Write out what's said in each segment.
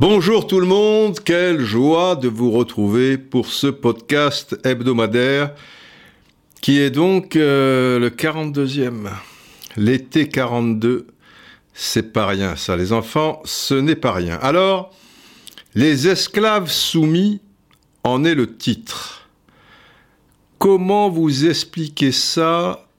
Bonjour tout le monde, quelle joie de vous retrouver pour ce podcast hebdomadaire qui est donc euh, le 42e. L'été 42, c'est pas rien ça les enfants, ce n'est pas rien. Alors, les esclaves soumis en est le titre. Comment vous expliquer ça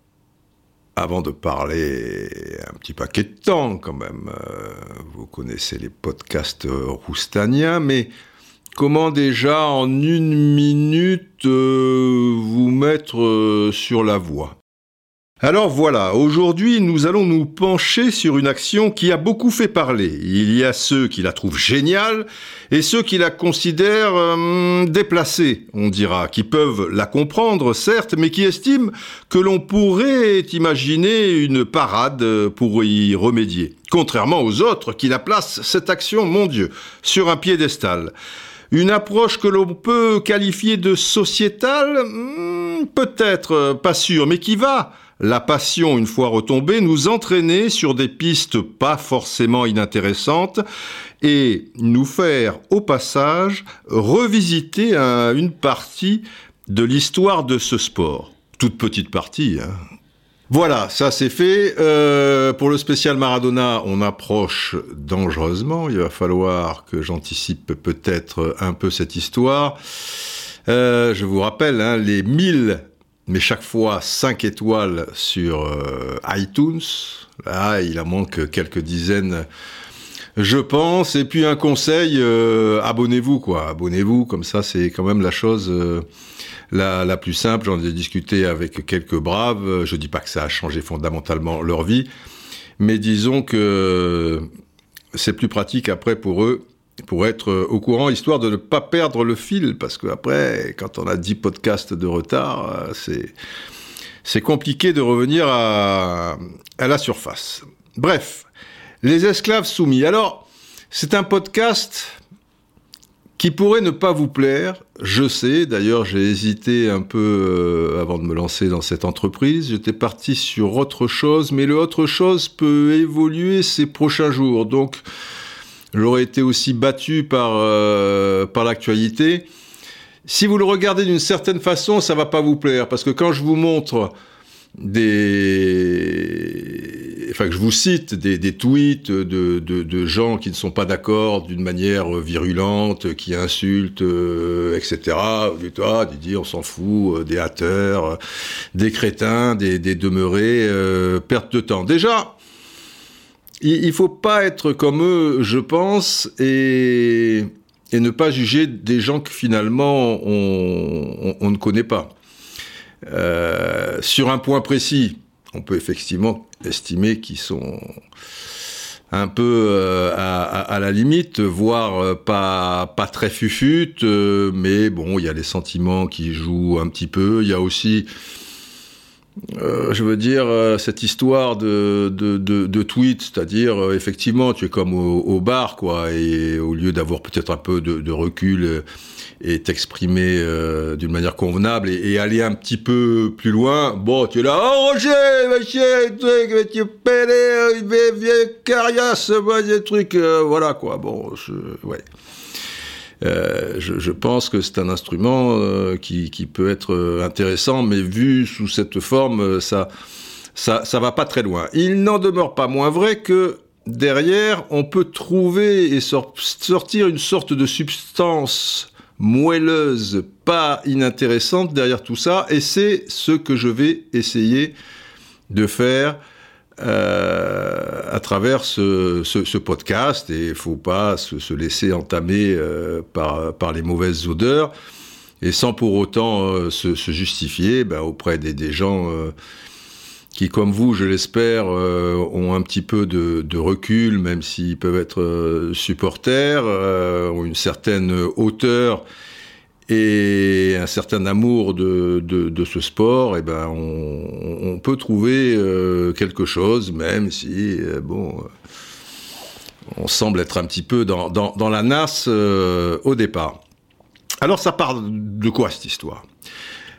avant de parler un petit paquet de temps quand même euh, Vous connaissez les podcasts roustaniens, mais comment déjà en une minute euh, vous mettre euh, sur la voie? Alors voilà, aujourd'hui nous allons nous pencher sur une action qui a beaucoup fait parler. Il y a ceux qui la trouvent géniale et ceux qui la considèrent euh, déplacée, on dira, qui peuvent la comprendre certes, mais qui estiment que l'on pourrait imaginer une parade pour y remédier. Contrairement aux autres qui la placent, cette action, mon Dieu, sur un piédestal. Une approche que l'on peut qualifier de sociétale, hmm, peut-être pas sûr, mais qui va la passion, une fois retombée, nous entraîner sur des pistes pas forcément inintéressantes et nous faire, au passage, revisiter une partie de l'histoire de ce sport. Toute petite partie, hein. Voilà, ça c'est fait. Euh, pour le spécial Maradona, on approche dangereusement. Il va falloir que j'anticipe peut-être un peu cette histoire. Euh, je vous rappelle, hein, les 1000 mais chaque fois 5 étoiles sur euh, iTunes. Là, il en manque quelques dizaines, je pense. Et puis un conseil, euh, abonnez-vous, quoi. Abonnez-vous, comme ça, c'est quand même la chose euh, la, la, plus simple. J'en ai discuté avec quelques braves. Je dis pas que ça a changé fondamentalement leur vie, mais disons que c'est plus pratique après pour eux pour être euh, au courant, histoire de ne pas perdre le fil, parce qu'après, quand on a 10 podcasts de retard, euh, c'est, compliqué de revenir à, à la surface. Bref, les esclaves soumis. Alors, c'est un podcast qui pourrait ne pas vous plaire, je sais, d'ailleurs j'ai hésité un peu euh, avant de me lancer dans cette entreprise, j'étais parti sur autre chose, mais le autre chose peut évoluer ces prochains jours, donc j'aurais été aussi battu par, euh, par l'actualité. Si vous le regardez d'une certaine façon, ça va pas vous plaire, parce que quand je vous montre des, enfin que je vous cite des, des tweets de, de, de, gens qui ne sont pas d'accord d'une manière virulente, qui insultent, euh, etc. Du toi, dit on s'en fout, euh, des haters, des crétins, des, des demeurés, euh, perte de temps. Déjà, il, il faut pas être comme eux, je pense, et, ne pas juger des gens que finalement on, ne connaît pas. Euh, sur un point précis, on peut effectivement estimer qu'ils sont un peu euh, à, la limite, voire euh, pas, très fufute, mais bon, il y a les sentiments qui jouent un petit peu. Il y a aussi euh, je veux dire, euh, cette histoire de, de, de, de tweet, c'est-à-dire, euh, effectivement, tu es comme au, au, bar, quoi, et au lieu d'avoir peut-être un peu de, de recul euh, et t'exprimer euh, d'une manière convenable et, et, aller un petit peu plus loin, bon, tu es là, oh Roger, machin, truc, tu pèles, vieux cariasse, des trucs, voilà, quoi, bon, ouais. Euh, je, pense que c'est un instrument euh, qui, peut être intéressant, mais vu sous cette forme, euh, ça, ça, ça va pas très loin. Il n'en demeure pas moins vrai que derrière, on peut trouver et sor sortir une sorte de substance moelleuse, pas inintéressante derrière tout ça, et c'est ce que je vais essayer de faire euh, à travers ce, podcast et il faut pas se, se laisser entamer euh, par, les mauvaises odeurs. Et sans pour autant euh, se, justifier ben, auprès des, gens qui, comme vous, je l'espère, ont un petit peu de, de recul, même s'ils peuvent être supporters, ont une certaine hauteur et un certain amour de, ce sport, et eh ben on, peut trouver euh, quelque chose, même si euh, bon, on semble être un petit peu dans, la nasse euh, au départ. Alors ça part de quoi cette histoire?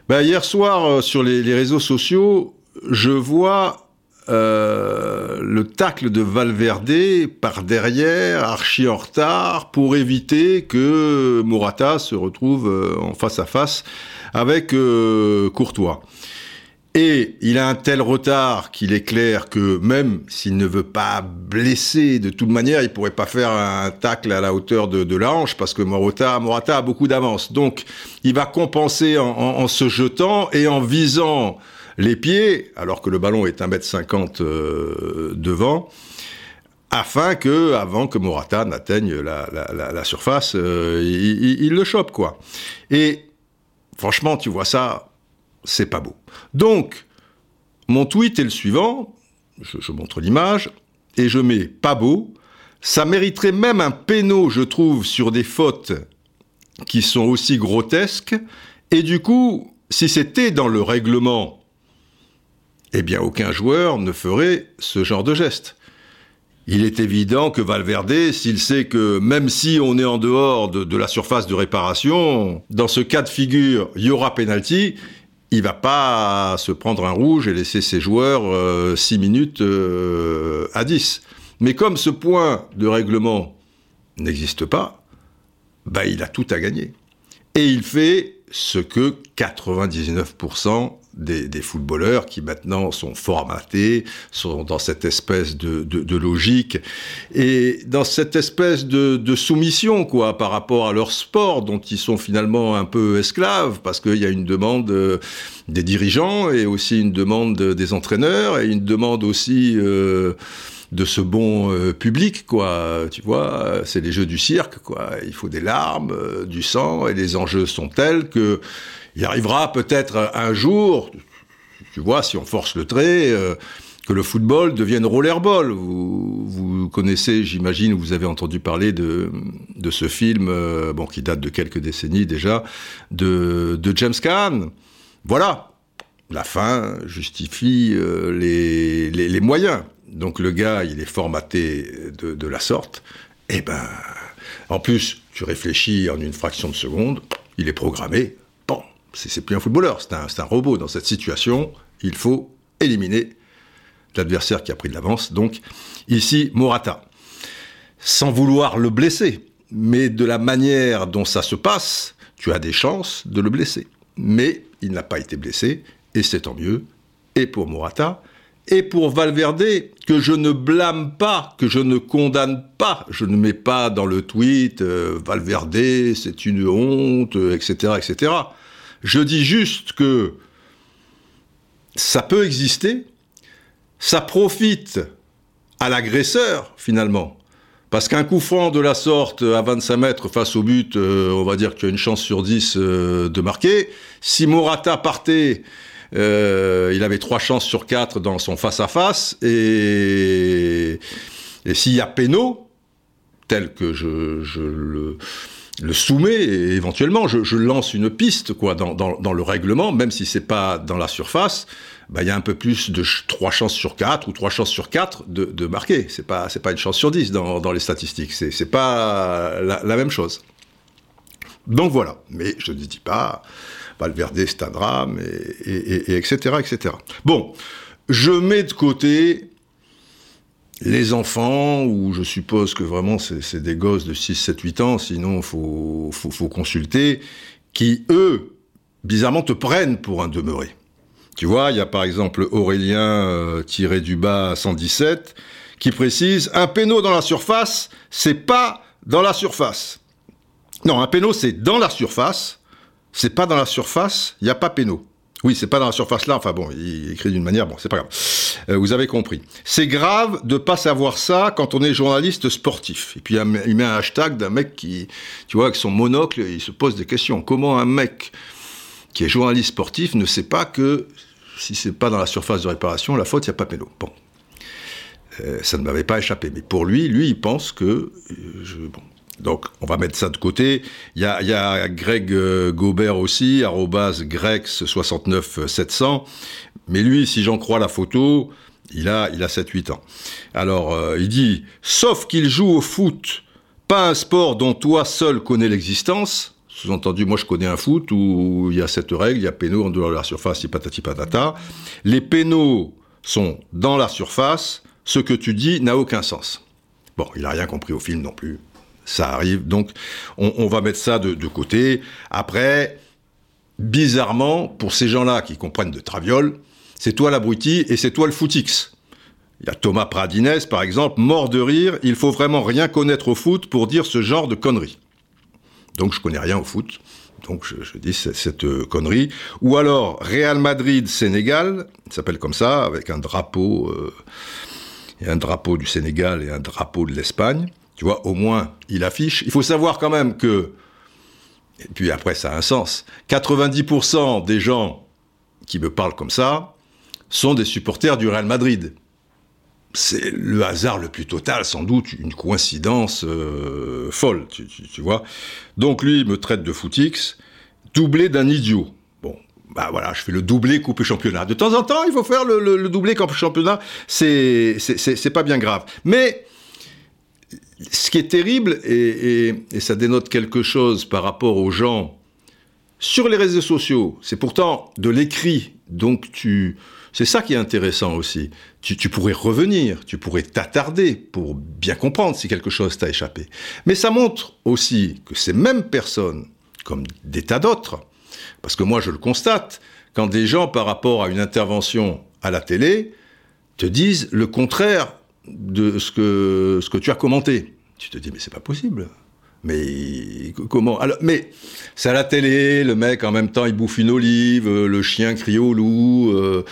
Ben, Hier soir sur les, réseaux sociaux, je vois euh, le tacle de Valverde par derrière, archi en retard, pour éviter que Morata se retrouve euh, en face à face avec euh, Courtois. Et il a un tel retard qu'il est clair que même s'il ne veut pas blesser de toute manière, il pourrait pas faire un tacle à la hauteur de, la hanche parce que Morata, Morata a beaucoup d'avance. Donc il va compenser en, en, se jetant et en visant les pieds, alors que le ballon est 1m50 euh, devant, afin que, avant que Morata n'atteigne la, surface, euh, il, il le chope, quoi. Et franchement, tu vois ça, c'est pas beau. Donc, mon tweet est le suivant, je, je montre l'image, et je mets pas beau, ça mériterait même un péno, je trouve, sur des fautes qui sont aussi grotesques, et du coup, si c'était dans le règlement, eh bien aucun joueur ne ferait ce genre de geste. Il est évident que Valverde, s'il sait que même si on est en dehors de, la surface de réparation, dans ce cas de figure, il y aura penalty, il va pas se prendre un rouge et laisser ses joueurs 6 euh, minutes euh, à 10. Mais comme ce point de règlement n'existe pas, bah, il a tout à gagner. Et il fait ce que 99% des, footballeurs qui maintenant sont formatés, sont dans cette espèce de, de, logique et dans cette espèce de, soumission quoi par rapport à leur sport dont ils sont finalement un peu esclaves parce qu'il y a une demande euh, des dirigeants et aussi une demande des entraîneurs et une demande aussi euh, de ce bon euh, public, quoi. Tu vois, c'est les jeux du cirque, quoi. Il faut des larmes, du sang, et les enjeux sont tels que il arrivera peut-être un jour, tu vois, si on force le trait, euh, que le football devienne rollerball. Vous, connaissez, j'imagine, vous avez entendu parler de, ce film, euh, bon, qui date de quelques décennies déjà, de, James Caan. Voilà. La fin justifie euh, les, moyens. Donc le gars, il est formaté de, de la sorte. Et eh ben, en plus, tu réfléchis en une fraction de seconde, il est programmé c'est plus un footballeur, c'est un, robot. Dans cette situation, il faut éliminer l'adversaire qui a pris de l'avance. Donc, ici, Morata. Sans vouloir le blesser, mais de la manière dont ça se passe, tu as des chances de le blesser. Mais il n'a pas été blessé, et c'est tant mieux. Et pour Morata, et pour Valverde, que je ne blâme pas, que je ne condamne pas, je ne mets pas dans le tweet euh, Valverde, c'est une honte, etc., etc. Je dis juste que ça peut exister, ça profite à l'agresseur finalement. Parce qu'un coup franc de la sorte à 25 mètres face au but, euh, on va dire qu'il y a une chance sur 10 euh, de marquer. Si Morata partait, euh, il avait trois chances sur quatre dans son face-à-face. -face, et, s'il y a péno, tel que je le le soumets et éventuellement je, je, lance une piste quoi dans, dans, dans, le règlement, même si c'est pas dans la surface, bah, il y a un peu plus de trois chances sur quatre ou trois chances sur quatre de, de marquer. C'est pas c'est pas une chance sur dix dans, dans les statistiques. C'est c'est pas la, la, même chose. Donc voilà. Mais je ne dis pas Valverde c'est un drame et, et, et, etc etc. Bon, je mets de côté les enfants, ou je suppose que vraiment c'est des gosses de 6, 7, 8 ans, sinon faut, faut, faut, consulter, qui, eux, bizarrement, te prennent pour un demeuré. Tu vois, il y a par exemple Aurélien euh, tiré du bas 117 qui précise un péno dans la surface, c'est pas dans la surface. Non, un péno c'est dans la surface, c'est pas dans la surface, il n'y a pas péno. Oui, c'est pas dans la surface là. Enfin bon, il écrit d'une manière. Bon, c'est pas grave. Euh, vous avez compris. C'est grave de pas savoir ça quand on est journaliste sportif. Et puis il met un hashtag d'un mec qui, tu vois, avec son monocle, il se pose des questions. Comment un mec qui est journaliste sportif ne sait pas que si c'est pas dans la surface de réparation, la faute, il n'y a pas péno. Bon. Euh, ça ne m'avait pas échappé. Mais pour lui, lui, il pense que. Euh, bon, donc, on va mettre ça de côté. Il y a, Greg euh, Gobert aussi, arrobas grex69700. Mais lui, si j'en crois la photo, il a, il a 7-8 ans. Alors, euh, il dit, sauf qu'il joue au foot, pas un sport dont toi seul connais l'existence, Sous-entendu, moi je connais un foot où il y a cette règle, il y a pénaux en dehors de la surface, patati patata. Les pénaux sont dans la surface, ce que tu dis n'a aucun sens. Bon, il n'a rien compris au film non plus. Ça arrive, donc on, va mettre ça de, côté. Après, bizarrement, pour ces gens-là qui comprennent de traviole, c'est toi l'abruti et c'est toi le footix. Il y a Thomas Pradines, par exemple, mort de rire, il faut vraiment rien connaître au foot pour dire ce genre de conneries. Donc je connais rien au foot, donc je, dis cette, euh, connerie. Ou alors Real Madrid-Sénégal, s'appelle comme ça, avec un drapeau, euh, et un drapeau du Sénégal et un drapeau de l'Espagne. Tu vois, au moins, il affiche. Il faut savoir quand même que, et puis après ça a un sens, 90% des gens qui me parlent comme ça sont des supporters du Real Madrid c'est le hasard le plus total, sans doute une coïncidence euh, folle, tu, vois. Donc lui, il me traite de footix, doublé d'un idiot. Bon, bah voilà, je fais le doublé coupe championnat. De temps en temps, il faut faire le, doublé coupe championnat, c'est pas bien grave. Mais ce qui est terrible, et, ça dénote quelque chose par rapport aux gens sur les réseaux sociaux, c'est pourtant de l'écrit, donc tu c'est ça qui est intéressant aussi. Tu, pourrais revenir, tu pourrais t'attarder pour bien comprendre si quelque chose t'a échappé. Mais ça montre aussi que ces mêmes personnes, comme des tas d'autres, parce que moi je le constate, quand des gens par rapport à une intervention à la télé te disent le contraire de ce que, ce que tu as commenté. Tu te dis mais c'est pas possible. Mais comment Alors, Mais c'est à la télé, le mec en même temps il bouffe une olive, euh, le chien crie au loup, euh,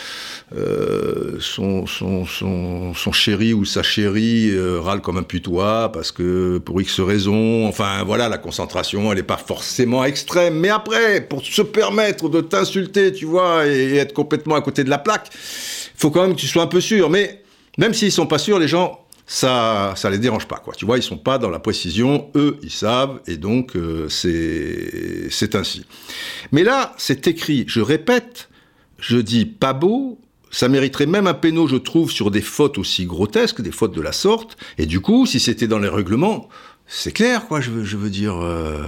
euh, son, son, son, son, chéri ou sa chérie râle comme un putois parce que pour X raisons, enfin voilà, la concentration elle n'est pas forcément extrême. Mais après, pour se permettre de t'insulter, tu vois, et, être complètement à côté de la plaque, il faut quand même que tu sois un peu sûr. Mais même s'ils sont pas sûrs, les gens ça, ça les dérange pas, quoi. Tu vois, ils sont pas dans la précision, eux, ils savent, et donc euh, c'est c'est ainsi. Mais là, c'est écrit. Je répète, je dis pas beau. Ça mériterait même un péno, je trouve, sur des fautes aussi grotesques, des fautes de la sorte. Et du coup, si c'était dans les règlements, c'est clair, quoi. Je veux, je veux dire. Euh,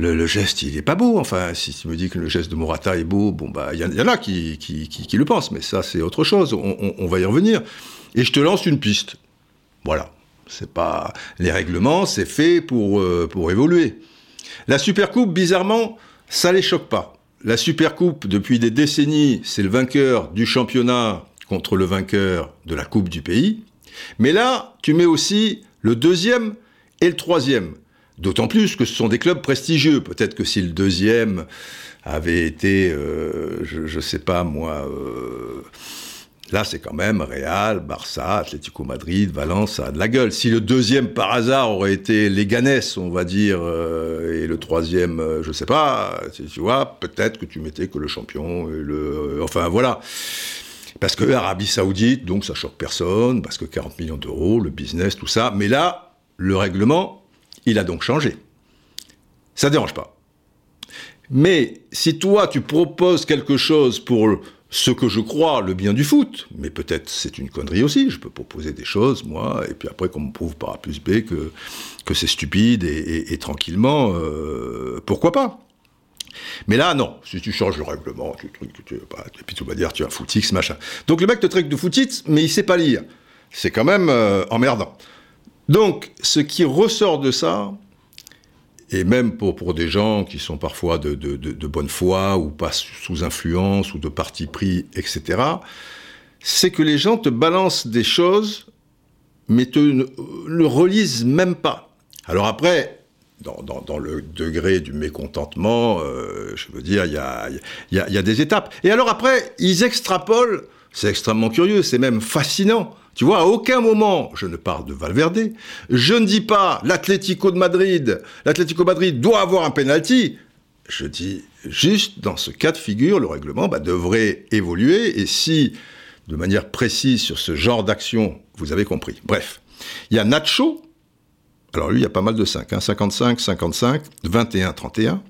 le, geste, il est pas beau. Enfin, si tu me dis que le geste de Morata est beau, bon, bah, il y, en a qui, le pensent, mais ça, c'est autre chose. On, on va y revenir. Et je te lance une piste. Voilà. C'est pas les règlements, c'est fait pour euh, pour évoluer. La Supercoupe, bizarrement, ça les choque pas. La Supercoupe, depuis des décennies, c'est le vainqueur du championnat contre le vainqueur de la Coupe du pays. Mais là, tu mets aussi le deuxième et le troisième. D'autant plus que ce sont des clubs prestigieux. Peut-être que si le deuxième avait été, euh, je, ne sais pas moi, euh, Là, c'est quand même Real, Barça, Atlético Madrid, Valence, ça a de la gueule. Si le deuxième, par hasard, aurait été Leganés, on va dire, euh, et le troisième, je sais pas, tu, vois, peut-être que tu mettais que le champion, et le, enfin voilà. Parce que Arabie Saoudite, donc ça choque personne, parce que 40 millions d'euros, le business, tout ça. Mais là, le règlement, il a donc changé. Ça dérange pas. Mais si toi, tu proposes quelque chose pour ce que je crois, le bien du foot, mais peut-être c'est une connerie aussi, je peux proposer des choses, moi, et puis après qu'on me prouve par A plus B que, c'est stupide et, tranquillement, euh, pourquoi pas? Mais là, non. Si tu changes le règlement, tu, tu, bah, et puis tu vas dire, tu as footix, machin. Donc le mec te traite de footix, mais il sait pas lire. C'est quand même euh, emmerdant. Donc, ce qui ressort de ça, et même pour, pour des gens qui sont parfois de, bonne foi ou pas sous influence ou de parti pris, etc., c'est que les gens te balancent des choses, mais te ne, relisent même pas. Alors après, dans, dans, le degré du mécontentement, euh, je veux dire, il y a, y, y a des étapes. Et alors après, ils extrapolent, c'est extrêmement curieux, c'est même fascinant. Tu vois, à aucun moment, je ne parle de Valverde, je ne dis pas l'Atlético de Madrid, l'Atlético Madrid doit avoir un penalty. Je dis juste, dans ce cas de figure, le règlement bah, devrait évoluer, et si, de manière précise sur ce genre d'action, vous avez compris. Bref, il y a Nacho, alors lui, il y a pas mal de 5, hein, 55, 55, 21, 31.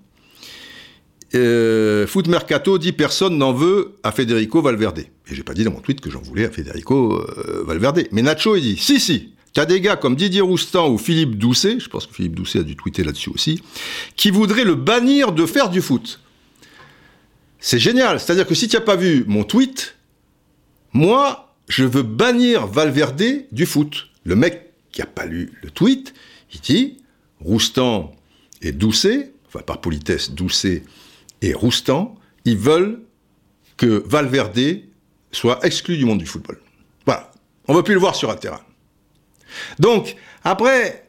Euh, Foot Mercato dit personne n'en veut à Federico Valverde. Et j'ai pas dit dans mon tweet que j'en voulais à Federico euh, Valverde. Mais Nacho, il dit si, si, tu as des gars comme Didier Roustan ou Philippe Doucet, je pense que Philippe Doucet a dû tweeter là-dessus aussi, qui voudraient le bannir de faire du foot. C'est génial. C'est-à-dire que si tu n'as pas vu mon tweet, moi, je veux bannir Valverde du foot. Le mec qui n'a pas lu le tweet, il dit Roustan et Doucet, enfin par politesse, Doucet et Roustan, ils veulent que Valverde soit exclu du monde du football. Voilà. On ne veut plus le voir sur un terrain. Donc, après,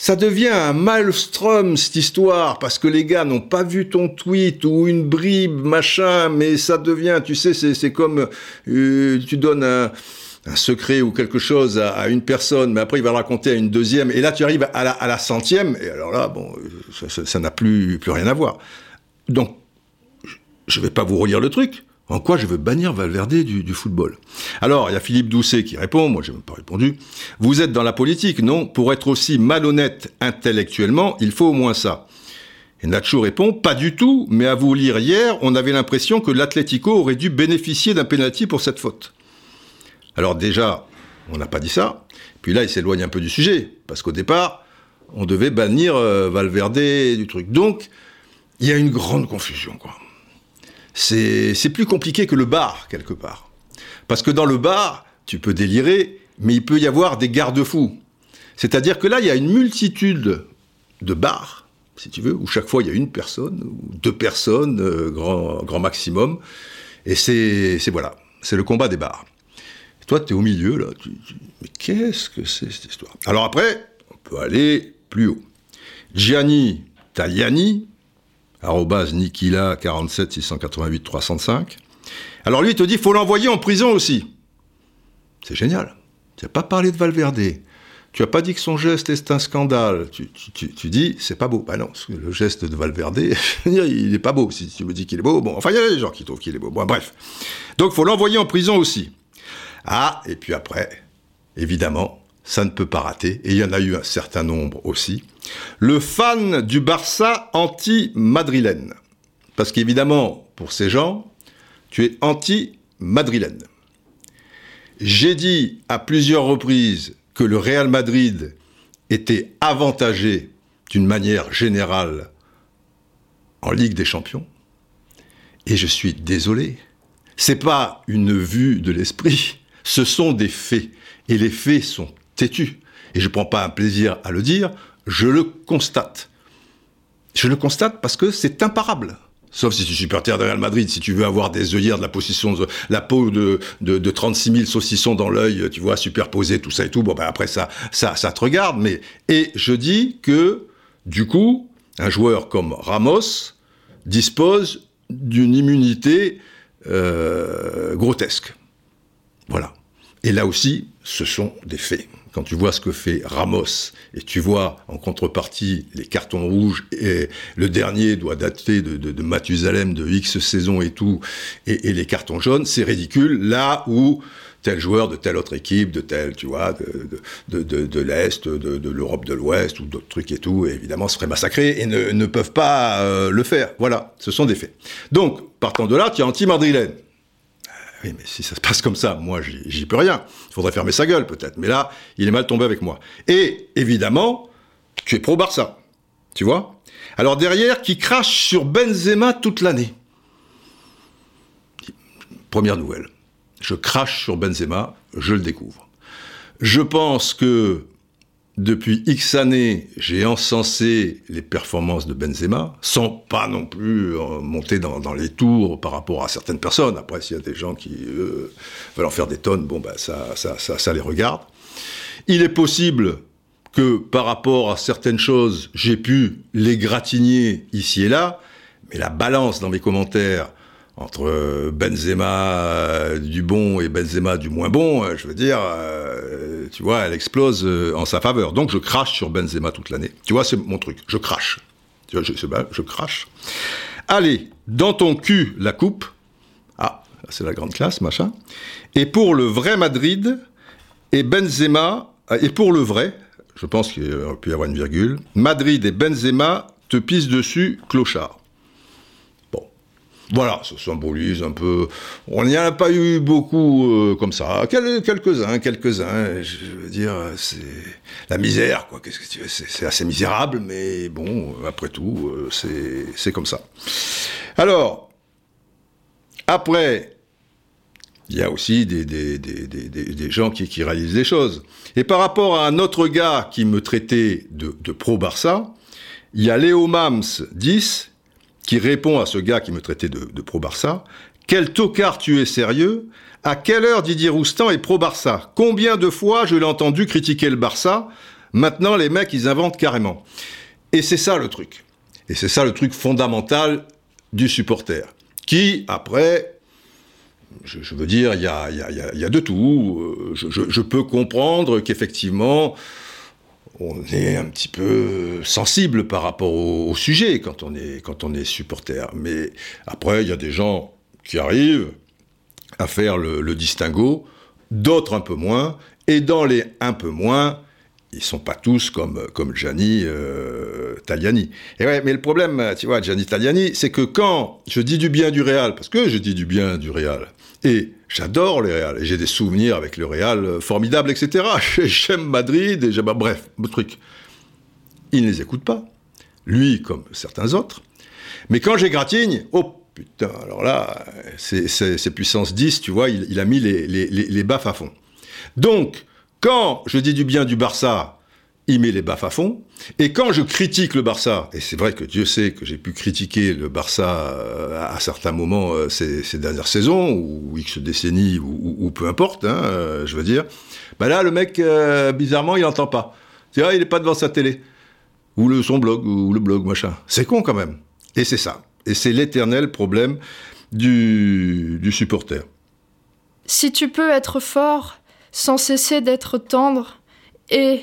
ça devient un maelstrom cette histoire parce que les gars n'ont pas vu ton tweet ou une bribe machin mais ça devient tu sais c'est comme euh, tu donnes un, secret ou quelque chose à, une personne mais après il va le raconter à une deuxième et là tu arrives à la, centième et alors là bon ça n'a plus plus rien à voir donc je vais pas vous relire le truc en quoi je veux bannir Valverde du, football? Alors, il y a Philippe Doucet qui répond, moi j'ai même pas répondu. Vous êtes dans la politique, non? Pour être aussi malhonnête intellectuellement, il faut au moins ça. Et Nacho répond, pas du tout, mais à vous lire hier, on avait l'impression que l'Atlético aurait dû bénéficier d'un penalty pour cette faute. Alors déjà, on n'a pas dit ça. Puis là, il s'éloigne un peu du sujet, parce qu'au départ, on devait bannir euh, Valverde du truc. Donc, il y a une grande confusion, quoi c'est plus compliqué que le bar, quelque part. Parce que dans le bar, tu peux délirer, mais il peut y avoir des garde-fous. C'est-à-dire que là, il y a une multitude de bars, si tu veux, où chaque fois il y a une personne, ou deux personnes, euh, grand, maximum. Et c'est voilà, c'est le combat des bars. toi, tu es au milieu, là. mais qu'est-ce que c'est cette histoire? Alors après, on peut aller plus haut. Gianni Tagliani, Nikila 47 688 305. Alors lui, il te dit, faut l'envoyer en prison aussi. C'est génial. Tu n'as pas parlé de Valverde. Tu n'as pas dit que son geste est un scandale. Tu, dis, c'est pas beau. Bah non, le geste de Valverde, il n'est pas beau. Si tu me dis qu'il est beau, bon, enfin, il y a des gens qui trouvent qu'il est beau. Bon, bref. Donc, faut l'envoyer en prison aussi. Ah, et puis après, évidemment, ça ne peut pas rater. Et il y en a eu un certain nombre aussi le fan du Barça anti-madrilène. Parce qu'évidemment, pour ces gens, tu es anti-madrilène. J'ai dit à plusieurs reprises que le Real Madrid était avantagé d'une manière générale en Ligue des Champions. Et je suis désolé. C'est pas une vue de l'esprit, ce sont des faits. Et les faits sont têtus. Et je ne prends pas un plaisir à le dire, je le constate. Je le constate parce que c'est imparable. Sauf si tu supporter de Real Madrid, si tu veux avoir des œillères de la position, la peau de, de, 36 000 saucissons dans l'œil, tu vois, superposé, tout ça et tout, bon ben après ça, ça, ça te regarde, mais, et je dis que, du coup, un joueur comme Ramos dispose d'une immunité euh, grotesque. Voilà. Et là aussi, ce sont des faits quand tu vois ce que fait Ramos et tu vois en contrepartie les cartons rouges et le dernier doit dater de, Mathusalem de X saison et tout et, les cartons jaunes, c'est ridicule. Là où tel joueur de telle autre équipe, de tel, tu vois, de, l'Est, de, l'Europe de l'Ouest ou d'autres trucs et tout, évidemment, seraient massacrés et ne, ne peuvent pas euh, le faire. Voilà, ce sont des faits. Donc, partant de là, tu es anti-madrilène. Oui, mais si ça se passe comme ça, moi, j'y peux rien. Il faudrait fermer sa gueule, peut-être. Mais là, il est mal tombé avec moi. Et, évidemment, tu es pro-Barça. Tu vois? Alors derrière, qui crache sur Benzema toute l'année. Première nouvelle. Je crache sur Benzema, je le découvre. Je pense que depuis X années, j'ai encensé les performances de Benzema, sans pas non plus euh, monter dans, les tours par rapport à certaines personnes. Après, s'il y a des gens qui veulent en faire des tonnes, bon, ben, ça, ça, ça, les regarde. Il est possible que par rapport à certaines choses, j'ai pu les gratigner ici et là, mais la balance dans mes commentaires entre euh, Benzema euh, du bon et Benzema du moins bon, euh, je veux dire, tu vois, elle explose en sa faveur. Donc je crache sur Benzema toute l'année. Tu vois, c'est mon truc. Je crache. Tu vois, je, je crache. Allez, dans ton cul, la coupe. Ah, c'est la grande classe, machin. Et pour le vrai Madrid, et Benzema, et pour le vrai, je pense qu'il aurait pu y avoir une virgule, Madrid et Benzema te pissent dessus, clochard. Voilà, ça symbolise un peu. On n'y en a pas eu beaucoup euh, comme ça. quelques-uns, quelques-uns. Je veux dire, c'est la misère, quoi. Qu'est-ce que tu veux? C'est assez misérable, mais bon, après tout, euh, c'est comme ça. Alors, après, il y a aussi des, des, des, des gens qui, qui, réalisent des choses. Et par rapport à un autre gars qui me traitait de, de pro-Barça, il y a Léo Mams 10 qui répond à ce gars qui me traitait de, pro-Barça. Quel tocard tu es sérieux? À quelle heure Didier Roustan est pro-Barça? Combien de fois je l'ai entendu critiquer le Barça? Maintenant, les mecs, ils inventent carrément. Et c'est ça le truc. Et c'est ça le truc fondamental du supporter. Qui, après, je, veux dire, il y a, y a, de tout. Je, je peux comprendre qu'effectivement, on est un petit peu sensible par rapport au, sujet quand on est quand on est supporter. Mais après, il y a des gens qui arrivent à faire le, distinguo, d'autres un peu moins, et dans les un peu moins, ils sont pas tous comme comme Gianni euh. Et ouais, mais le problème, tu vois, Gianni Tagliani, c'est que quand je dis du bien du Real, parce que je dis du bien du Real, et j'adore le Real, j'ai des souvenirs avec le Real euh, formidables, etc. J'aime Madrid, et j'aime, bah, bref, le truc. Il ne les écoute pas, lui comme certains autres. Mais quand j'égratigne, oh putain, alors là, c'est puissance 10, tu vois, il, a mis les, les, les baffes à fond. Donc, quand je dis du bien du Barça, il met les baffes à fond. Et quand je critique le Barça, et c'est vrai que Dieu sait que j'ai pu critiquer le Barça euh, à certains moments euh, ces, dernières saisons, ou X décennies, ou, peu importe, hein, euh, je veux dire, bah là, le mec, bizarrement, il n'entend pas. C'est vrai, il n'est pas devant sa télé, ou le, son blog, ou le blog, machin. C'est con quand même. Et c'est ça. Et c'est l'éternel problème du, du supporter. Si tu peux être fort sans cesser d'être tendre, et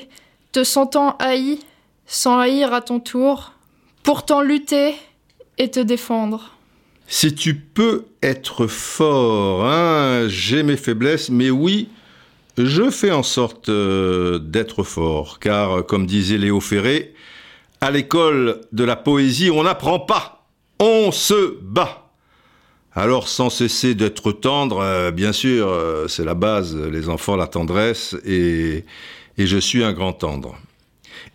te sentant haï, sans haïr à ton tour, pourtant lutter et te défendre. Si tu peux être fort, hein, j'ai mes faiblesses, mais oui, je fais en sorte euh, d'être fort, car comme disait Léo Ferré, à l'école de la poésie, on n'apprend pas, on se bat. Alors sans cesser d'être tendre, euh, bien sûr, euh, c'est la base, les enfants, la tendresse, et, et je suis un grand tendre.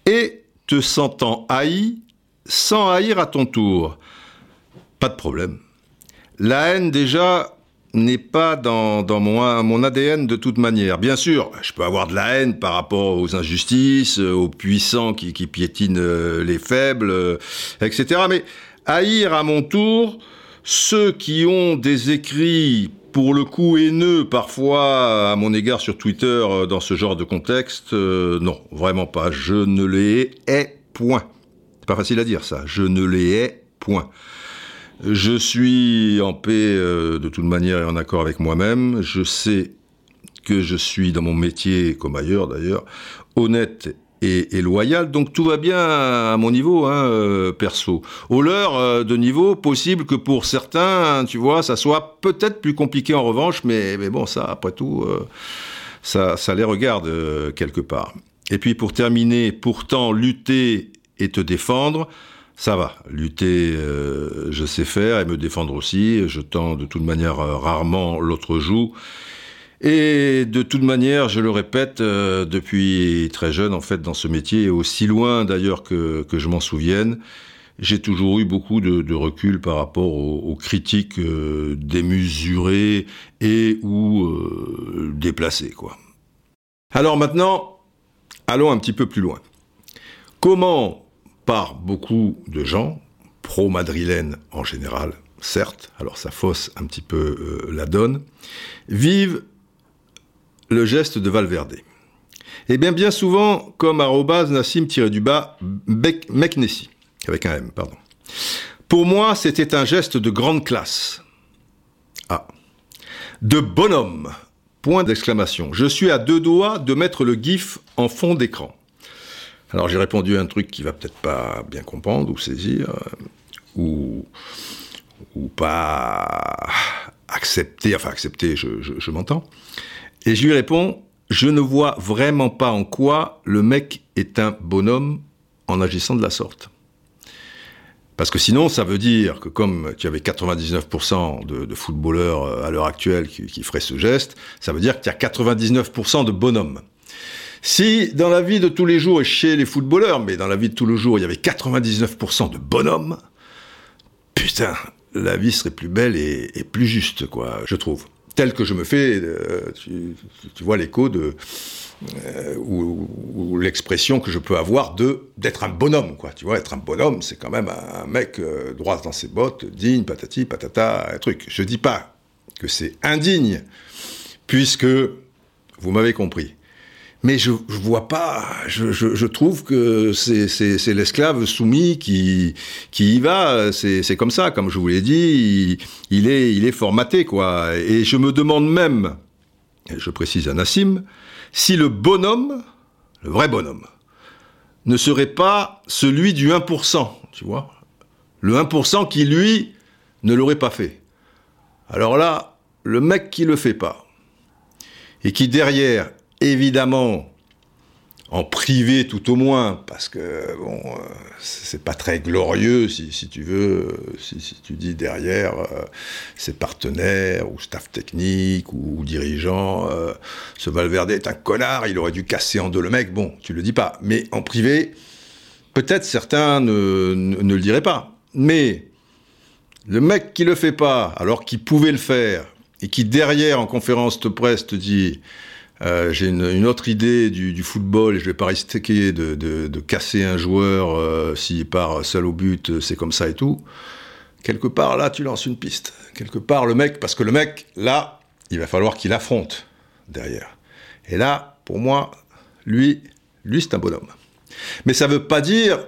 Et te sentant haï, sans haïr à ton tour. Pas de problème. La haine, déjà, n'est pas dans, dans mon, mon, ADN de toute manière. Bien sûr, je peux avoir de la haine par rapport aux injustices, aux puissants qui, qui piétinent euh, les faibles, euh, etc. Mais haïr à mon tour ceux qui ont des écrits pour le coup haineux parfois à mon égard sur Twitter euh, dans ce genre de contexte, euh, non, vraiment pas. Je ne les hais point. C'est pas facile à dire ça. Je ne les hais point. Je suis en paix euh, de toute manière et en accord avec moi-même. Je sais que je suis dans mon métier, comme ailleurs d'ailleurs, honnête et, loyal. Donc tout va bien à mon niveau, hein, euh, perso. Au leur euh, de niveau, possible que pour certains, tu vois, ça soit peut-être plus compliqué en revanche, mais, bon, ça, après tout, euh, ça, ça les regarde quelque part. Et puis pour terminer, pourtant, lutter et te défendre, ça va. Lutter, je sais faire, et me défendre aussi. Je tends de toute manière rarement l'autre joue. Et de toute manière, je le répète, euh, depuis très jeune en fait dans ce métier, et aussi loin d'ailleurs que, je m'en souvienne, j'ai toujours eu beaucoup de, recul par rapport aux, critiques euh, démesurées et ou euh, déplacées. Alors maintenant, allons un petit peu plus loin. Comment, par beaucoup de gens, pro-madrilènes en général, certes, alors ça fausse un petit peu la donne, vivent le geste de Valverde. Eh bien, bien souvent, comme arrobase Nassim-du-bas, avec un M, pardon. Pour moi, c'était un geste de grande classe. Ah. De bonhomme. Point d'exclamation. Je suis à deux doigts de mettre le GIF en fond d'écran. Alors j'ai répondu à un truc qui va peut-être pas bien comprendre ou saisir, euh, ou, ou pas accepter, enfin accepter, je m'entends. Et je lui réponds, je ne vois vraiment pas en quoi le mec est un bonhomme en agissant de la sorte. Parce que sinon, ça veut dire que comme tu avais 99% de, footballeurs euh, à l'heure actuelle qui, feraient ce geste, ça veut dire qu'il y a 99% de bonhommes. Si dans la vie de tous les jours et chez les footballeurs, mais dans la vie de tous les jours, il y avait 99% de bonhommes, putain, la vie serait plus belle et, plus juste, quoi, je trouve. Tel que je me fais, euh, tu, vois l'écho de euh, ou, l'expression que je peux avoir de d'être un bonhomme, quoi. Tu vois, être un bonhomme, c'est quand même un, mec euh, droit dans ses bottes, digne, patati, patata, un truc. Je dis pas que c'est indigne, puisque vous m'avez compris. Mais je, je vois pas, je, trouve que c'est l'esclave soumis qui, qui y va, c'est comme ça, comme je vous l'ai dit, il, il, est, il est formaté, quoi. Et je me demande même, et je précise à Nassim, si le bonhomme, le vrai bonhomme, ne serait pas celui du 1%, tu vois. Le 1% qui, lui, ne l'aurait pas fait. Alors là, le mec qui le fait pas, et qui derrière évidemment, en privé tout au moins, parce que bon, euh, c'est pas très glorieux si, tu veux, si, tu dis derrière euh, ses partenaires ou staff technique ou, dirigeants, euh, ce Valverde est un connard, il aurait dû casser en deux le mec. Bon, tu le dis pas, mais en privé, peut-être certains ne, ne, le diraient pas. Mais le mec qui le fait pas, alors qu'il pouvait le faire, et qui derrière en conférence de presse te dit euh, j'ai une, autre idée du, football et je vais pas risquer de, casser un joueur euh, s'il part seul au but, c'est comme ça et tout. Quelque part, là, tu lances une piste. Quelque part, le mec, parce que le mec, là, il va falloir qu'il affronte derrière. Et là, pour moi, lui, lui, c'est un bonhomme. Mais ça veut pas dire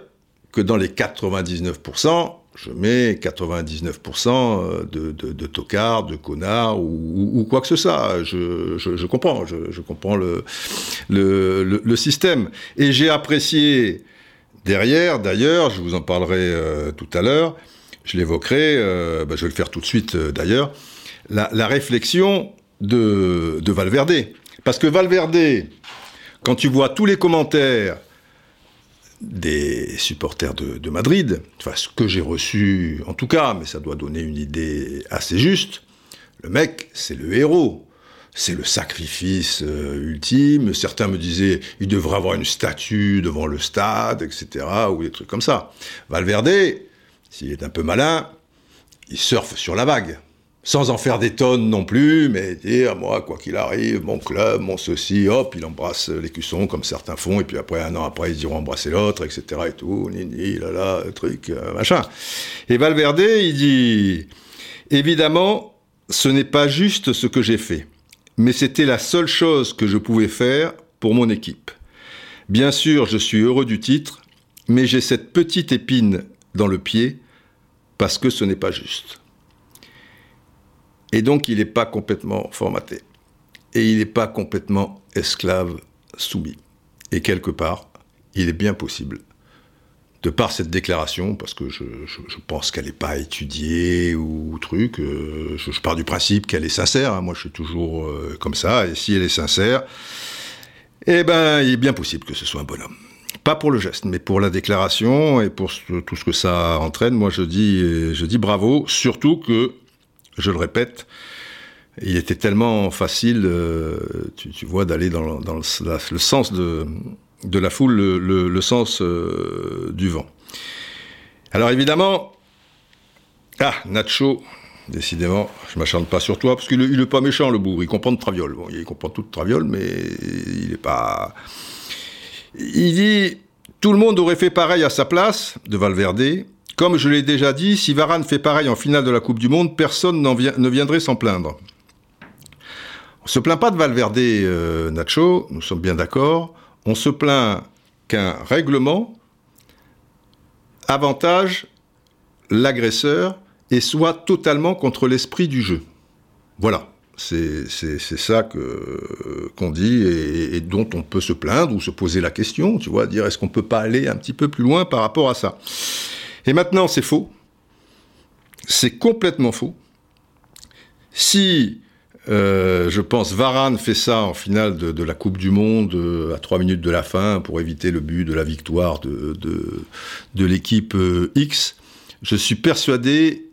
que dans les 99%, je mets 99% euh, de, de, tocards, de connards ou, quoi que ce soit. Je, comprends, je, comprends le, système. Et j'ai apprécié derrière, d'ailleurs, je vous en parlerai euh, tout à l'heure, je l'évoquerai, euh, bah, je vais le faire tout de suite d'ailleurs, la, réflexion de Valverde. Parce que Valverde, quand tu vois tous les commentaires des supporters de, Madrid, enfin ce que j'ai reçu en tout cas, mais ça doit donner une idée assez juste, le mec c'est le héros, c'est le sacrifice euh, ultime, certains me disaient il devrait avoir une statue devant le stade, etc., ou des trucs comme ça. Valverde, s'il est un peu malin, il surfe sur la vague sans en faire des tonnes non plus, mais dire, moi, quoi qu'il arrive, mon club, mon ceci, hop, il embrasse l'écusson comme certains font, et puis après, un an après, ils iront embrasser l'autre, etc. et tout, ni, là, là, truc, euh, machin. Et Valverde, il dit, évidemment, ce n'est pas juste ce que j'ai fait, mais c'était la seule chose que je pouvais faire pour mon équipe. Bien sûr, je suis heureux du titre, mais j'ai cette petite épine dans le pied, parce que ce n'est pas juste. Et donc, il n'est pas complètement formaté. Et il n'est pas complètement esclave soumis. Et quelque part, il est bien possible, de par cette déclaration, parce que je, pense qu'elle n'est pas étudiée ou, truc, euh, je, pars du principe qu'elle est sincère, hein. moi je suis toujours euh, comme ça, et si elle est sincère, eh ben, il est bien possible que ce soit un bonhomme. Pas pour le geste, mais pour la déclaration et pour tout ce que ça entraîne, moi je dis, je dis bravo, surtout que je le répète, il était tellement facile, euh, tu, vois, d'aller dans, le, sens de, la foule, le, sens euh, du vent. Alors évidemment, ah, Nacho, décidément, je m'acharne pas sur toi, parce qu'il n'est pas méchant, le bourg, il comprend de traviole. Bon, il comprend tout de traviole, mais il n'est pas... Il dit, tout le monde aurait fait pareil à sa place, de Valverde, comme je l'ai déjà dit, si Varane fait pareil en finale de la Coupe du Monde, personne ne viendrait s'en plaindre. On se plaint pas de Valverde, euh, Nacho, nous sommes bien d'accord. On se plaint qu'un règlement avantage l'agresseur et soit totalement contre l'esprit du jeu. Voilà, c'est ça qu'on dit et, dont on peut se plaindre ou se poser la question, tu vois, dire est-ce qu'on peut pas aller un petit peu plus loin par rapport à ça? Et maintenant, c'est faux. C'est complètement faux. Si, euh, je pense, Varane fait ça en finale de, la Coupe du Monde euh, à trois minutes de la fin pour éviter le but de la victoire de, de, l'équipe euh, X, je suis persuadé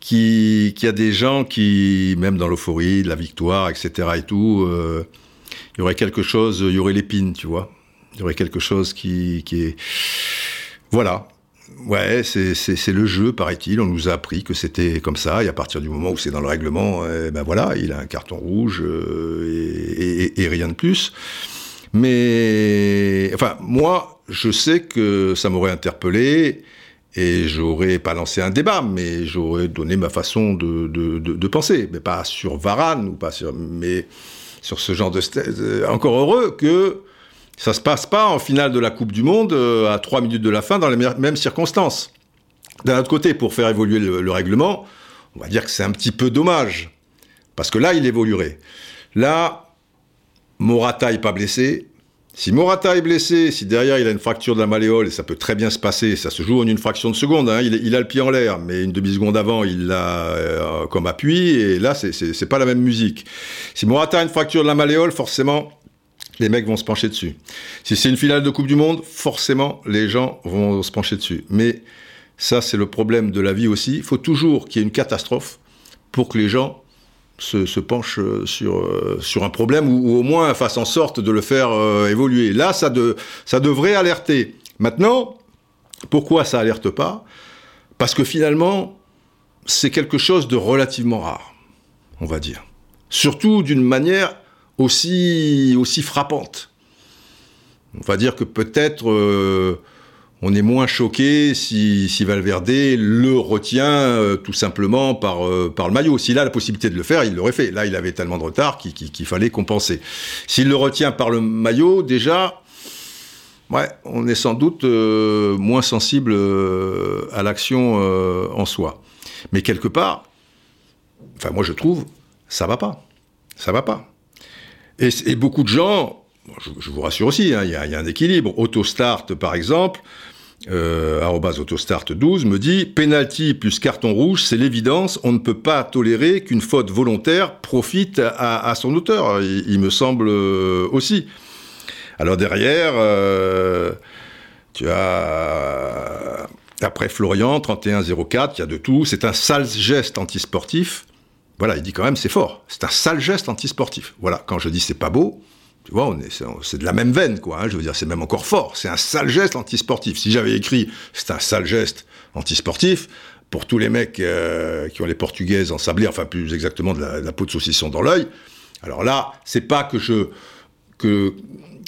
qu'il y a des gens qui, même dans l'euphorie, de la victoire, etc. et tout, il y aurait quelque chose, il y aurait l'épine, tu vois. Il y aurait quelque chose qui est... Voilà. Ouais, c'est le jeu, paraît-il. On nous a appris que c'était comme ça. Et à partir du moment où c'est dans le règlement, eh ben voilà, il a un carton rouge euh, et, et, rien de plus. Mais, enfin, moi, je sais que ça m'aurait interpellé et j'aurais pas lancé un débat, mais j'aurais donné ma façon de, de, de, de, penser, mais pas sur Varane ou pas sur, mais sur ce genre de euh, encore heureux que ça se passe pas en finale de la Coupe du Monde euh, à trois minutes de la fin dans les mêmes circonstances. D'un autre côté, pour faire évoluer le, le règlement, on va dire que c'est un petit peu dommage parce que là, il évoluerait. Là, Morata est pas blessé, si Morata est blessé, si derrière il a une fracture de la malléole, et ça peut très bien se passer, ça se joue en une fraction de seconde, hein, il, il, a le pied en l'air, mais une demi-seconde avant, il l'a euh, comme appui, et là, c'est pas la même musique. Si Morata a une fracture de la malléole, forcément, les mecs vont se pencher dessus. Si c'est une finale de Coupe du Monde, forcément, les gens vont se pencher dessus. Mais ça, c'est le problème de la vie aussi. Il faut toujours qu'il y ait une catastrophe pour que les gens se, se, penche sur, euh, sur un problème ou, au moins fasse en sorte de le faire euh, évoluer. Là, ça, ça devrait alerter. Maintenant, pourquoi ça alerte pas? Parce que finalement, c'est quelque chose de relativement rare, on va dire. Surtout d'une manière aussi, aussi frappante. On va dire que peut-être euh, on est moins choqué si, si Valverde le retient euh, tout simplement par, euh, par le maillot. S'il a la possibilité de le faire, il l'aurait fait. Là, il avait tellement de retard qu'il qu qu fallait compenser. S'il le retient par le maillot, déjà, ouais, on est sans doute moins sensible à l'action en soi. Mais quelque part, enfin moi je trouve, ça va pas. Ça va pas. Et, beaucoup de gens, je, vous rassure aussi, il hein, y, y, a un équilibre. Autostart, par exemple, euh, autostart12 me dit penalty plus carton rouge, c'est l'évidence. On ne peut pas tolérer qu'une faute volontaire profite à, son auteur. Il, il, me semble euh, aussi. Alors derrière, euh, tu as après Florian 3104, il y a de tout. C'est un sale geste antisportif. Voilà, il dit quand même c'est fort. C'est un sale geste antisportif. Voilà, quand je dis c'est pas beau, tu vois, c'est de la même veine, quoi. Hein, je veux dire, c'est même encore fort. C'est un sale geste antisportif. Si j'avais écrit c'est un sale geste antisportif, pour tous les mecs euh, qui ont les portugaises ensablées, enfin plus exactement de la, peau de saucisson dans l'œil, alors là, c'est pas que je que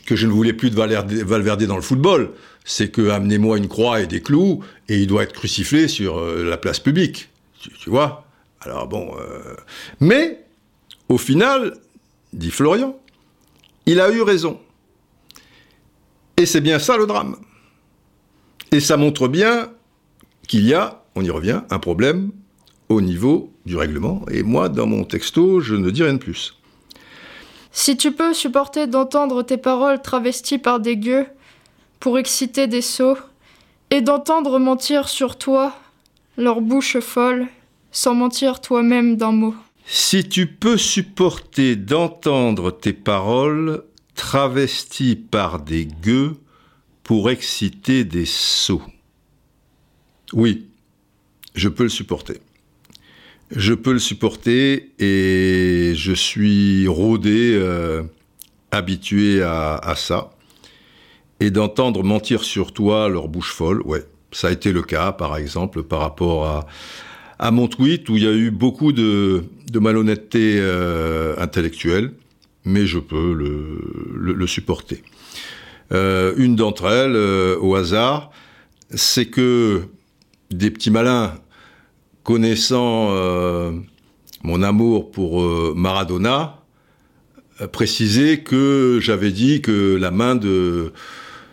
que je ne voulais plus de Valverde, dans le football, c'est que amenez-moi une croix et des clous et il doit être crucifié sur euh, la place publique. Tu vois? Alors bon, euh... mais au final, dit Florian, il a eu raison. Et c'est bien ça le drame. Et ça montre bien qu'il y a, on y revient, un problème au niveau du règlement. Et moi, dans mon texto, je ne dis rien de plus. Si tu peux supporter d'entendre tes paroles travesties par des gueux pour exciter des sots, et d'entendre mentir sur toi, leur bouche folle, sans mentir toi-même d'un mot. Si tu peux supporter d'entendre tes paroles travesties par des gueux pour exciter des sots. Oui, je peux le supporter. Je peux le supporter et je suis rodé, euh, habitué à, ça. Et d'entendre mentir sur toi leur bouche folle, ouais, ça a été le cas, par exemple, par rapport à, à mon tweet où il y a eu beaucoup de, malhonnêteté euh, intellectuelle, mais je peux le, supporter. Euh, une d'entre elles, euh, au hasard, c'est que des petits malins connaissant mon amour pour Maradona, précisaient que j'avais dit que la main de,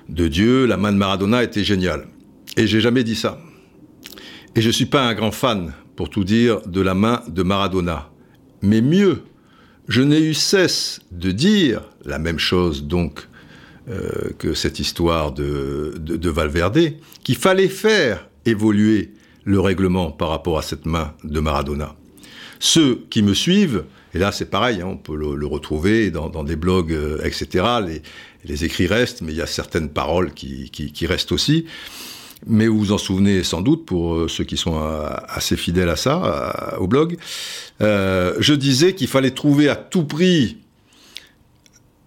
de Dieu, la main de Maradona était géniale. Et j'ai jamais dit ça. Et je ne suis pas un grand fan, pour tout dire, de la main de Maradona. Mais mieux, je n'ai eu cesse de dire la même chose donc euh, que cette histoire de, de, de Valverde, qu'il fallait faire évoluer le règlement par rapport à cette main de Maradona. Ceux qui me suivent, et là c'est pareil, hein, on peut le, retrouver dans, des blogs, euh, etc., les, écrits restent, mais il y a certaines paroles qui restent aussi. Mais vous vous en souvenez sans doute pour ceux qui sont assez fidèles à ça, au blog, je disais qu'il fallait trouver à tout prix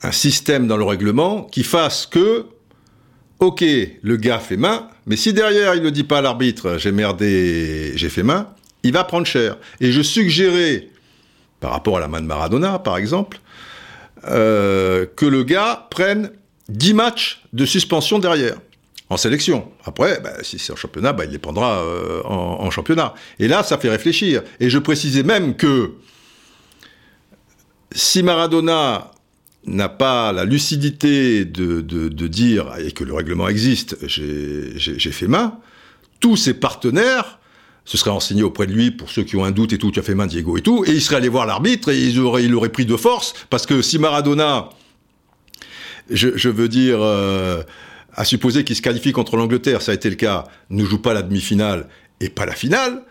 un système dans le règlement qui fasse que, ok, le gars fait main, mais si derrière il ne dit pas à l'arbitre, j'ai merdé, j'ai fait main, il va prendre cher. Et je suggérais, par rapport à la main de Maradona par exemple, euh, que le gars prenne 10 matchs de suspension derrière. En sélection. Après, bah, si c'est en championnat, bah, il les prendra euh, en, championnat. Et là, ça fait réfléchir. Et je précisais même que si Maradona n'a pas la lucidité de, dire, et que le règlement existe, j'ai fait main, tous ses partenaires se seraient renseignés auprès de lui pour ceux qui ont un doute et tout, tu as fait main Diego et tout, et il serait allé voir l'arbitre et il aurait, il aurait pris de force, parce que si Maradona, je, veux dire, euh, à supposer qu'il se qualifie contre l'Angleterre, ça a été le cas, ne joue pas la demi-finale et pas la finale,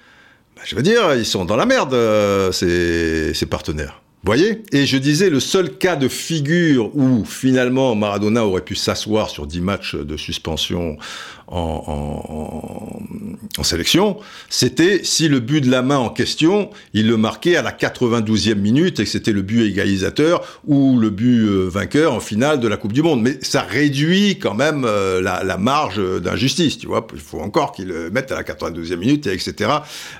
bah, je veux dire, ils sont dans la merde, euh, ces partenaires. Voyez? Et je disais, le seul cas de figure où finalement Maradona aurait pu s'asseoir sur 10 matchs de suspension en, sélection, c'était si le but de la main en question, il le marquait à la 92e minute et que c'était le but égalisateur ou le but euh, vainqueur en finale de la Coupe du Monde. Mais ça réduit quand même euh, la, marge d'injustice, tu vois. Il faut encore qu'il le mette à la 92e minute, et etc.,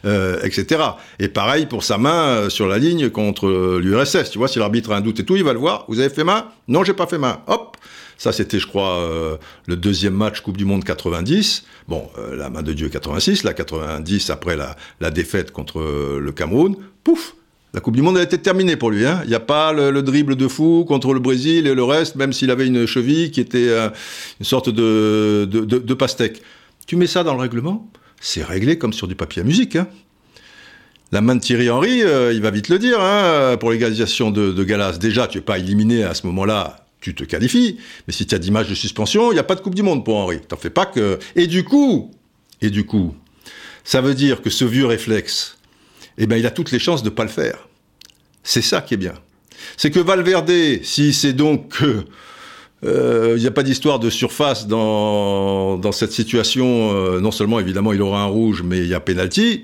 euh, etc. Et pareil pour sa main sur la ligne contre l'URSS, tu vois. Si l'arbitre a un doute et tout, il va le voir. Vous avez fait main? Non, j'ai pas fait main. Hop ça, c'était, je crois, euh, le deuxième match Coupe du Monde 90. Bon, euh, la main de Dieu 86, la 90 après la, défaite contre euh, le Cameroun. Pouf la Coupe du Monde a été terminée pour lui. Hein. Il n'y a pas le, dribble de fou contre le Brésil et le reste, même s'il avait une cheville qui était une sorte de, pastèque. Tu mets ça dans le règlement, c'est réglé comme sur du papier à musique. Hein. La main de Thierry Henry, il va vite le dire, hein, pour l'égalisation de, de Galas. Déjà, tu n'es pas éliminé à ce moment-là tu te qualifies. Mais si tu as 10 matchs de suspension, il n'y a pas de Coupe du Monde pour Henri. T'en fais pas que. Et du coup, et du coup, ça veut dire que ce vieux réflexe, eh ben, il a toutes les chances de ne pas le faire. C'est ça qui est bien. C'est que Valverde, si c'est donc que euh, il n'y a pas d'histoire de surface dans, dans cette situation. Euh, non seulement, évidemment, il aura un rouge, mais il y a penalty.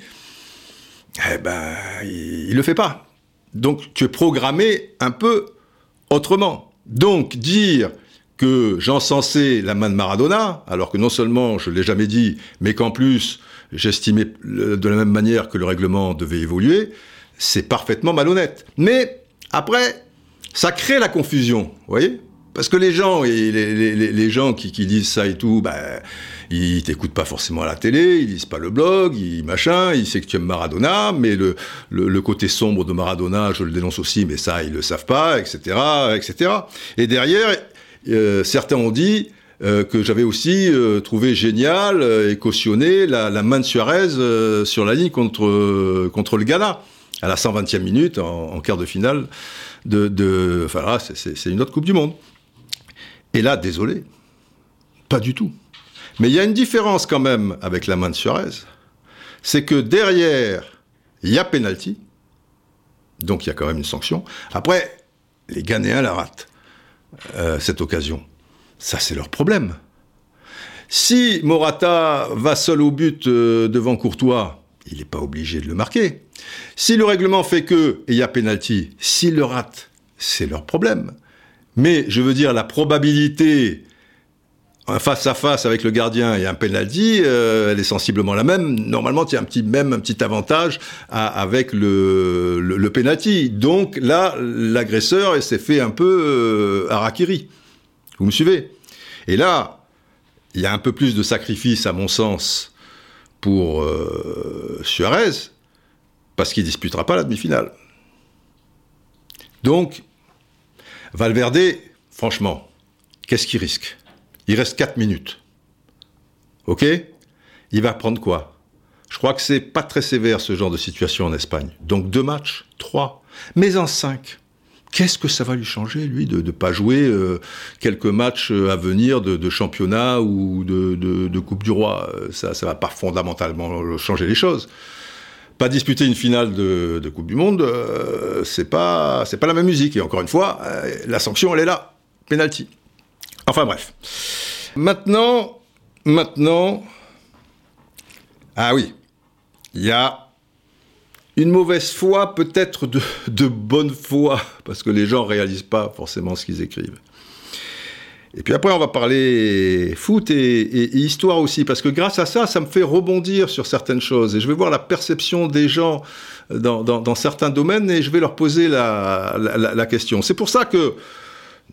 Eh ben, il, ne le fait pas. Donc, tu es programmé un peu autrement. Donc dire que j'encensais la main de Maradona, alors que non seulement je l'ai jamais dit, mais qu'en plus j'estimais de la même manière que le règlement devait évoluer, c'est parfaitement malhonnête. Mais après, ça crée la confusion, vous voyez? Parce que les gens, les, gens qui, disent ça et tout, ben, ils t'écoutent pas forcément à la télé, ils lisent pas le blog, ils machin, ils savent que tu aimes Maradona, mais le, côté sombre de Maradona, je le dénonce aussi, mais ça, ils le savent pas, etc., etc. Et derrière, euh, certains ont dit euh, que j'avais aussi euh, trouvé génial et cautionné la, la main de Suarez sur la ligne contre, le Ghana, à la 120e minute, en, quart de finale de enfin là, c'est une autre Coupe du Monde. Et là, désolé, pas du tout. Mais il y a une différence quand même avec la main de Suarez. C'est que derrière, il y a penalty. Donc il y a quand même une sanction. Après, les Ghanéens la ratent, euh, cette occasion. Ça, c'est leur problème. Si Morata va seul au but euh, devant Courtois, il n'est pas obligé de le marquer. Si le règlement fait que, et il y a penalty, s'il le rate, c'est leur problème. Mais je veux dire, la probabilité face à face avec le gardien et un penalty, euh, elle est sensiblement la même. Normalement, il y a un petit, même un petit avantage avec le, le, penalty. Donc là, l'agresseur s'est fait un peu euh, harakiri. Vous me suivez? Et là, il y a un peu plus de sacrifice, à mon sens, pour euh, Suarez, parce qu'il disputera pas la demi-finale. Donc, Valverde, franchement, qu'est-ce qu'il risque? Il reste 4 minutes. OK? Il va prendre quoi? Je crois que c'est pas très sévère ce genre de situation en Espagne. Donc deux matchs, trois, mais en cinq. Qu'est-ce que ça va lui changer, lui, de ne pas jouer euh, quelques matchs euh, à venir de, championnat ou de, Coupe du Roi? Ça ne va pas fondamentalement changer les choses. Pas disputer une finale de, Coupe du Monde, euh, c'est pas c'est pas la même musique. Et encore une fois, la sanction, elle est là. Penalty. Enfin bref. Maintenant, maintenant, Ah oui, il y a une mauvaise foi, peut-être de, de, bonne foi, parce que les gens réalisent pas forcément ce qu'ils écrivent. Et puis après, on va parler foot et, et, histoire aussi, parce que grâce à ça, ça me fait rebondir sur certaines choses. Et je vais voir la perception des gens dans, dans, dans certains domaines et je vais leur poser la, la, la question. C'est pour ça que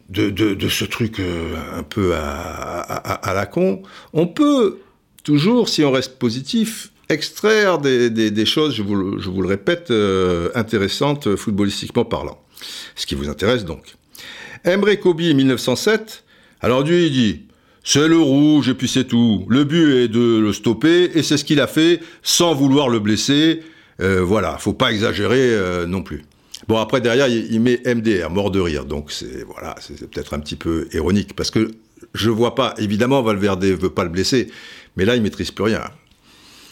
de, de, de ce truc euh, un peu à, à, à, la con, on peut toujours, si on reste positif, extraire des, des, des choses, je vous, je vous, le répète, euh, intéressantes footballistiquement parlant. Ce qui vous intéresse donc. Emre Kobe 1907, alors lui il dit, c'est le rouge et puis c'est tout. Le but est de le stopper et c'est ce qu'il a fait sans vouloir le blesser. Euh, voilà, faut pas exagérer euh, non plus. Bon après derrière il, il, met MDR, mort de rire. Donc c'est voilà, c'est peut-être un petit peu ironique parce que je vois pas. Évidemment Valverde veut pas le blesser, mais là il maîtrise plus rien.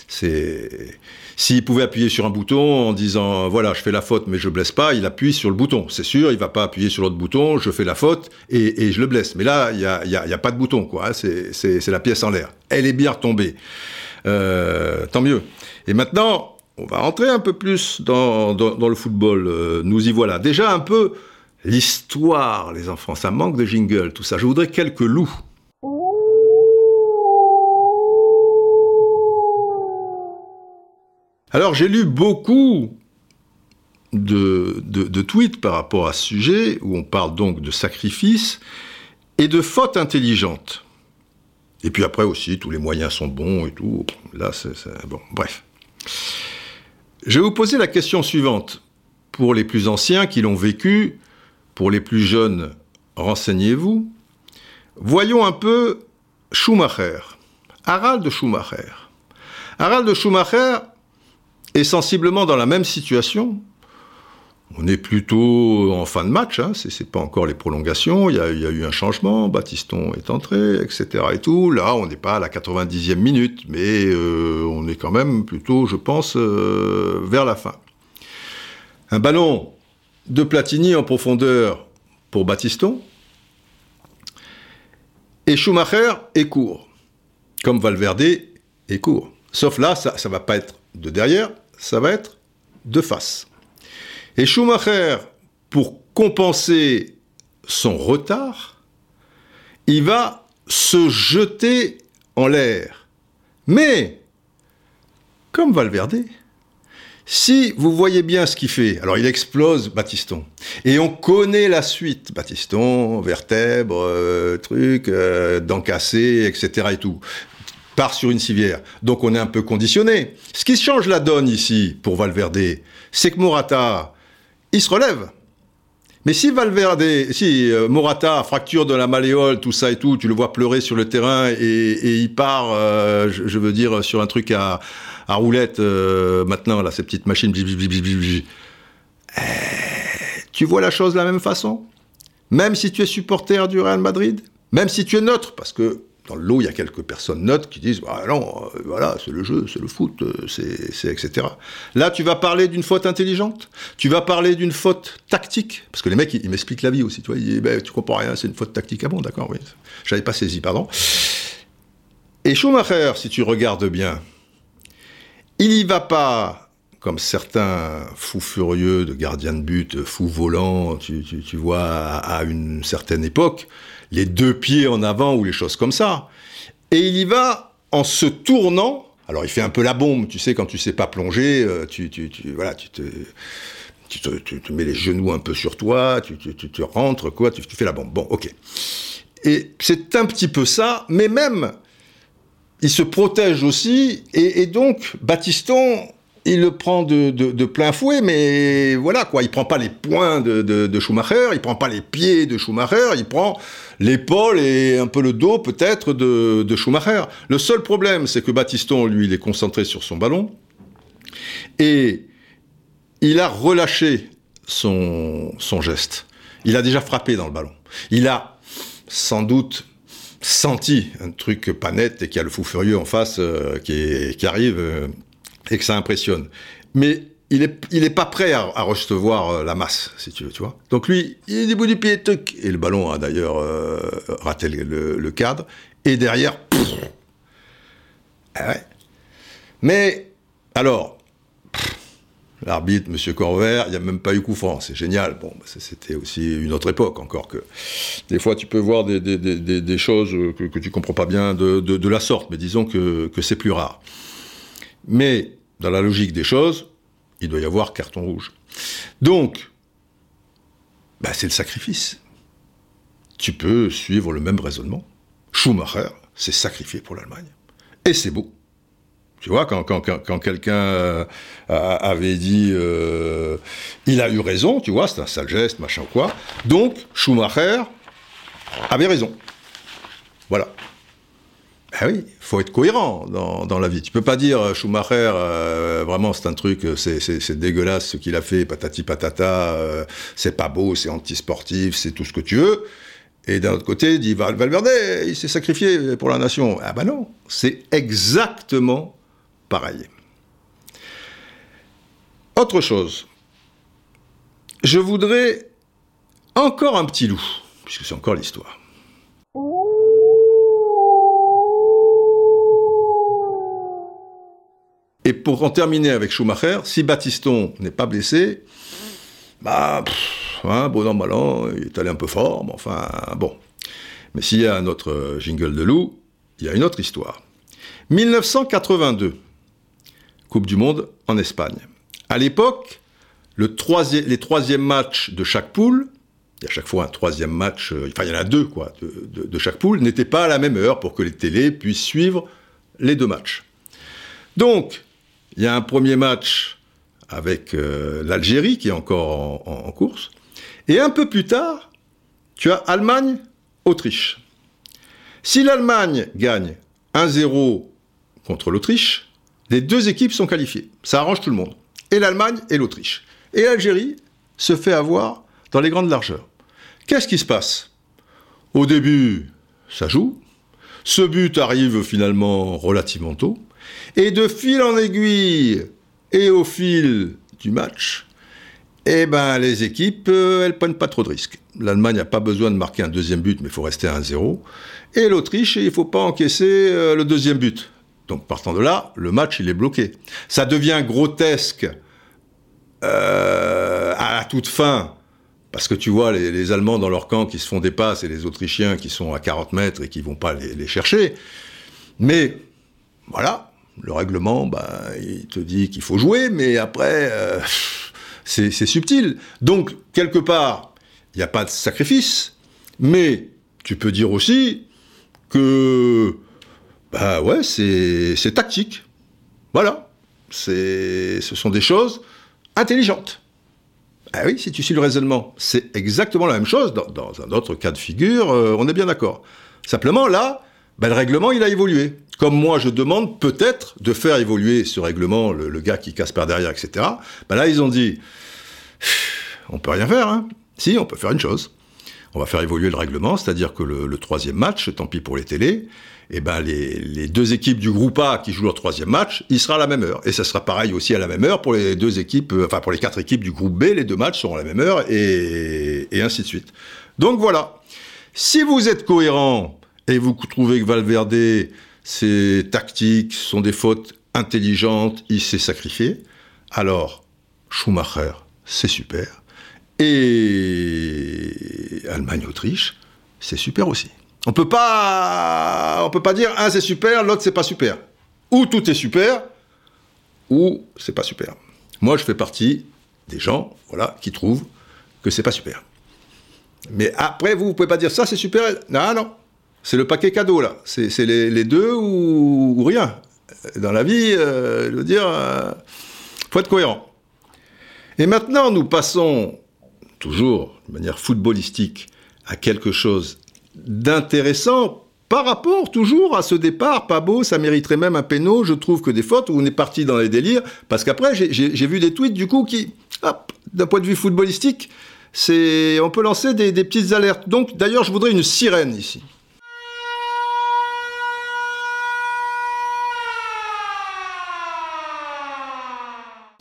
C'est s'il pouvait appuyer sur un bouton en disant voilà je fais la faute mais je blesse pas, il appuie sur le bouton. C'est sûr, il va pas appuyer sur l'autre bouton, je fais la faute et, et, je le blesse. Mais là il y a, y, a, y a, pas de bouton quoi. C'est la pièce en l'air. Elle est bien retombée. Euh, tant mieux. Et maintenant on va rentrer un peu plus dans, dans, dans le football. Euh, nous y voilà. Déjà un peu l'histoire, les enfants. Ça manque de jingle, tout ça. Je voudrais quelques loups. Alors j'ai lu beaucoup de, de, tweets par rapport à ce sujet, où on parle donc de sacrifice et de fautes intelligentes. Et puis après aussi, tous les moyens sont bons et tout. Là, c'est bon. Bref. Je vais vous poser la question suivante. Pour les plus anciens qui l'ont vécu, pour les plus jeunes, renseignez-vous. Voyons un peu Schumacher, Harald Schumacher. Harald Schumacher est sensiblement dans la même situation. On est plutôt en fin de match, hein, c'est pas encore les prolongations, il y, a, eu un changement, Batiston est entré, etc. et tout. Là, on n'est pas à la 90e minute, mais euh, on est quand même plutôt, je pense, euh, vers la fin. Un ballon de Platini en profondeur pour Batiston, et Schumacher est court, comme Valverde est court. Sauf là, ça ne va pas être de derrière, ça va être de face. Et Schumacher, pour compenser son retard, il va se jeter en l'air. Mais, comme Valverde, si vous voyez bien ce qu'il fait, alors il explose Batiston. Et on connaît la suite. Batiston, vertèbre, euh, truc, euh, dents cassées, etc. et tout part sur une civière. Donc on est un peu conditionné. Ce qui change la donne ici pour Valverde, c'est que Morata, il se relève. Mais si Valverde, si euh, Morata, fracture de la malléole, tout ça et tout, tu le vois pleurer sur le terrain et, il part, euh, je, je, veux dire, sur un truc à, à roulette, euh, maintenant, là, ces petites machines, eh, tu vois la chose de la même façon? Même si tu es supporter du Real Madrid? Même si tu es neutre Parce que dans le lot, il y a quelques personnes neutres qui disent ah non, euh, voilà, c'est le jeu, c'est le foot, euh, c'est etc. Là, tu vas parler d'une faute intelligente, tu vas parler d'une faute tactique, parce que les mecs, ils, m'expliquent la vie aussi, tu vois, ben, tu comprends rien, c'est une faute tactique. Ah bon, d'accord, oui, j'avais pas saisi, pardon. Et Schumacher, si tu regardes bien, il y va pas comme certains fous furieux de gardiens de but, fous volants, tu, vois, à une certaine époque, les deux pieds en avant ou les choses comme ça. Et il y va en se tournant. Alors il fait un peu la bombe, tu sais, quand tu sais pas plonger, euh, tu, tu, voilà, tu te, tu te, tu mets les genoux un peu sur toi, tu, te rentres, quoi, tu, tu fais la bombe. Bon, ok. Et c'est un petit peu ça, mais même, il se protège aussi, et, et donc, Batiston, il le prend de, plein fouet, mais voilà quoi, il prend pas les poings de, Schumacher, il prend pas les pieds de Schumacher, il prend l'épaule et un peu le dos peut-être de, Schumacher. Le seul problème, c'est que Batiston, lui, il est concentré sur son ballon et il a relâché son, geste. Il a déjà frappé dans le ballon. Il a sans doute senti un truc pas net et qu'il y a le fou furieux en face euh, qui, qui, arrive. Euh, et que ça impressionne. Mais il est, il est pas prêt à, recevoir euh, la masse, si tu veux, tu vois. Donc lui, il est du bout du pied, et le ballon a d'ailleurs euh, raté le, le, cadre, et derrière, pff, ah ouais. Mais, alors, l'arbitre, M. Corvert, il n'y a même pas eu coup franc, c'est génial. Bon, bah, c'était aussi une autre époque, encore que. Des fois, tu peux voir des, choses que, tu tu comprends pas bien de, la sorte, mais disons que, c'est plus rare. Mais, dans la logique des choses, il doit y avoir carton rouge. Donc, bah, c'est le sacrifice. Tu peux suivre le même raisonnement. Schumacher s'est sacrifié pour l'Allemagne. Et c'est beau. Tu vois, quand, quelqu'un euh, avait dit euh, il a eu raison, tu vois, c'est un sale geste, machin ou quoi. Donc, Schumacher avait raison. Voilà. Ben oui, faut être cohérent dans, la vie. Tu peux pas dire euh, Schumacher, vraiment c'est un truc, c'est dégueulasse ce qu'il a fait, patati patata, c'est pas beau, c'est antisportif, c'est tout ce que tu veux. Et d'un autre côté, dit Valverde, il s'est sacrifié pour la nation. Ah ben non, c'est exactement pareil. Autre chose, je voudrais encore un petit loup, puisque c'est encore l'histoire. Et pour en terminer avec Schumacher, si Battiston n'est pas blessé, bah, hein, bon an, il est allé un peu fort, mais enfin, bon. Mais s'il y a un autre jingle de loup, il y a une autre histoire. 1982, Coupe du Monde en Espagne. À l'époque, le les troisièmes matchs de chaque poule, il y a chaque fois un troisième match, euh, enfin il y en a deux quoi, de, chaque poule, n'étaient pas à la même heure pour que les télés puissent suivre les deux matchs. Donc, il y a un premier match avec euh, l'Algérie qui est encore en, course, et un peu plus tard, tu as Allemagne-Autriche. Si l'Allemagne gagne 1-0 contre l'Autriche, les deux équipes sont qualifiées. Ça arrange tout le monde. Et l'Allemagne et l'Autriche. Et l'Algérie se fait avoir dans les grandes largeurs. Qu'est-ce qui se passe? Au début, ça joue. Ce but arrive finalement relativement tôt. Et de fil en aiguille et au fil du match, eh ben, les équipes, euh, elles prennent pas trop de risques. L'Allemagne n'a pas besoin de marquer un deuxième but, mais il faut rester à 1-0. Et l'Autriche, il ne faut pas encaisser euh, le deuxième but. Donc partant de là, le match il est bloqué. Ça devient grotesque euh, à la toute fin, parce que tu vois les, Allemands dans leur camp qui se font des passes et les Autrichiens qui sont à 40 mètres et qui vont pas les, chercher. Mais voilà, le règlement, bah, il te dit qu'il faut jouer, mais après, euh, c'est subtil. Donc, quelque part, il n'y a pas de sacrifice, mais tu peux dire aussi que bah ouais, c'est tactique. Voilà. Ce sont des choses intelligentes. Ah oui, si tu suis le raisonnement, c'est exactement la même chose. Dans, un autre cas de figure, euh, on est bien d'accord. Simplement, là, bah, le règlement, il a évolué. Comme moi, je demande peut-être de faire évoluer ce règlement, le, gars qui casse par derrière, etc. Bah, là, ils ont dit, on peut rien faire. Hein. Si, on peut faire une chose. On va faire évoluer le règlement, c'est-à-dire que le, le troisième match, tant pis pour les télés, et eh ben les, deux équipes du groupe A qui jouent leur troisième match, il sera à la même heure. Et ça sera pareil aussi à la même heure pour les deux équipes, euh, enfin pour les quatre équipes du groupe B, les deux matchs seront à la même heure et, ainsi de suite. Donc voilà. Si vous êtes cohérent et vous trouvez que Valverde, ses tactiques sont des fautes intelligentes, il s'est sacrifié, alors Schumacher, c'est super. Et Allemagne-Autriche, c'est super aussi. On peut pas, on peut pas dire un c'est super, l'autre c'est pas super. Ou tout est super, ou c'est pas super. Moi, je fais partie des gens, voilà, qui trouvent que c'est pas super. Mais après, vous, vous pouvez pas dire ça, c'est super. Non, non. C'est le paquet cadeau, là. C'est les, deux ou, rien. Dans la vie, euh, je veux dire, euh, faut être cohérent. Et maintenant, nous passons, toujours de manière footballistique, à quelque chose d'intéressant par rapport toujours à ce départ, pas beau, ça mériterait même un péno, je trouve que des fautes où on est parti dans les délires, parce qu'après j'ai vu des tweets du coup qui, d'un point de vue footballistique, on peut lancer des petites alertes. Donc d'ailleurs je voudrais une sirène ici.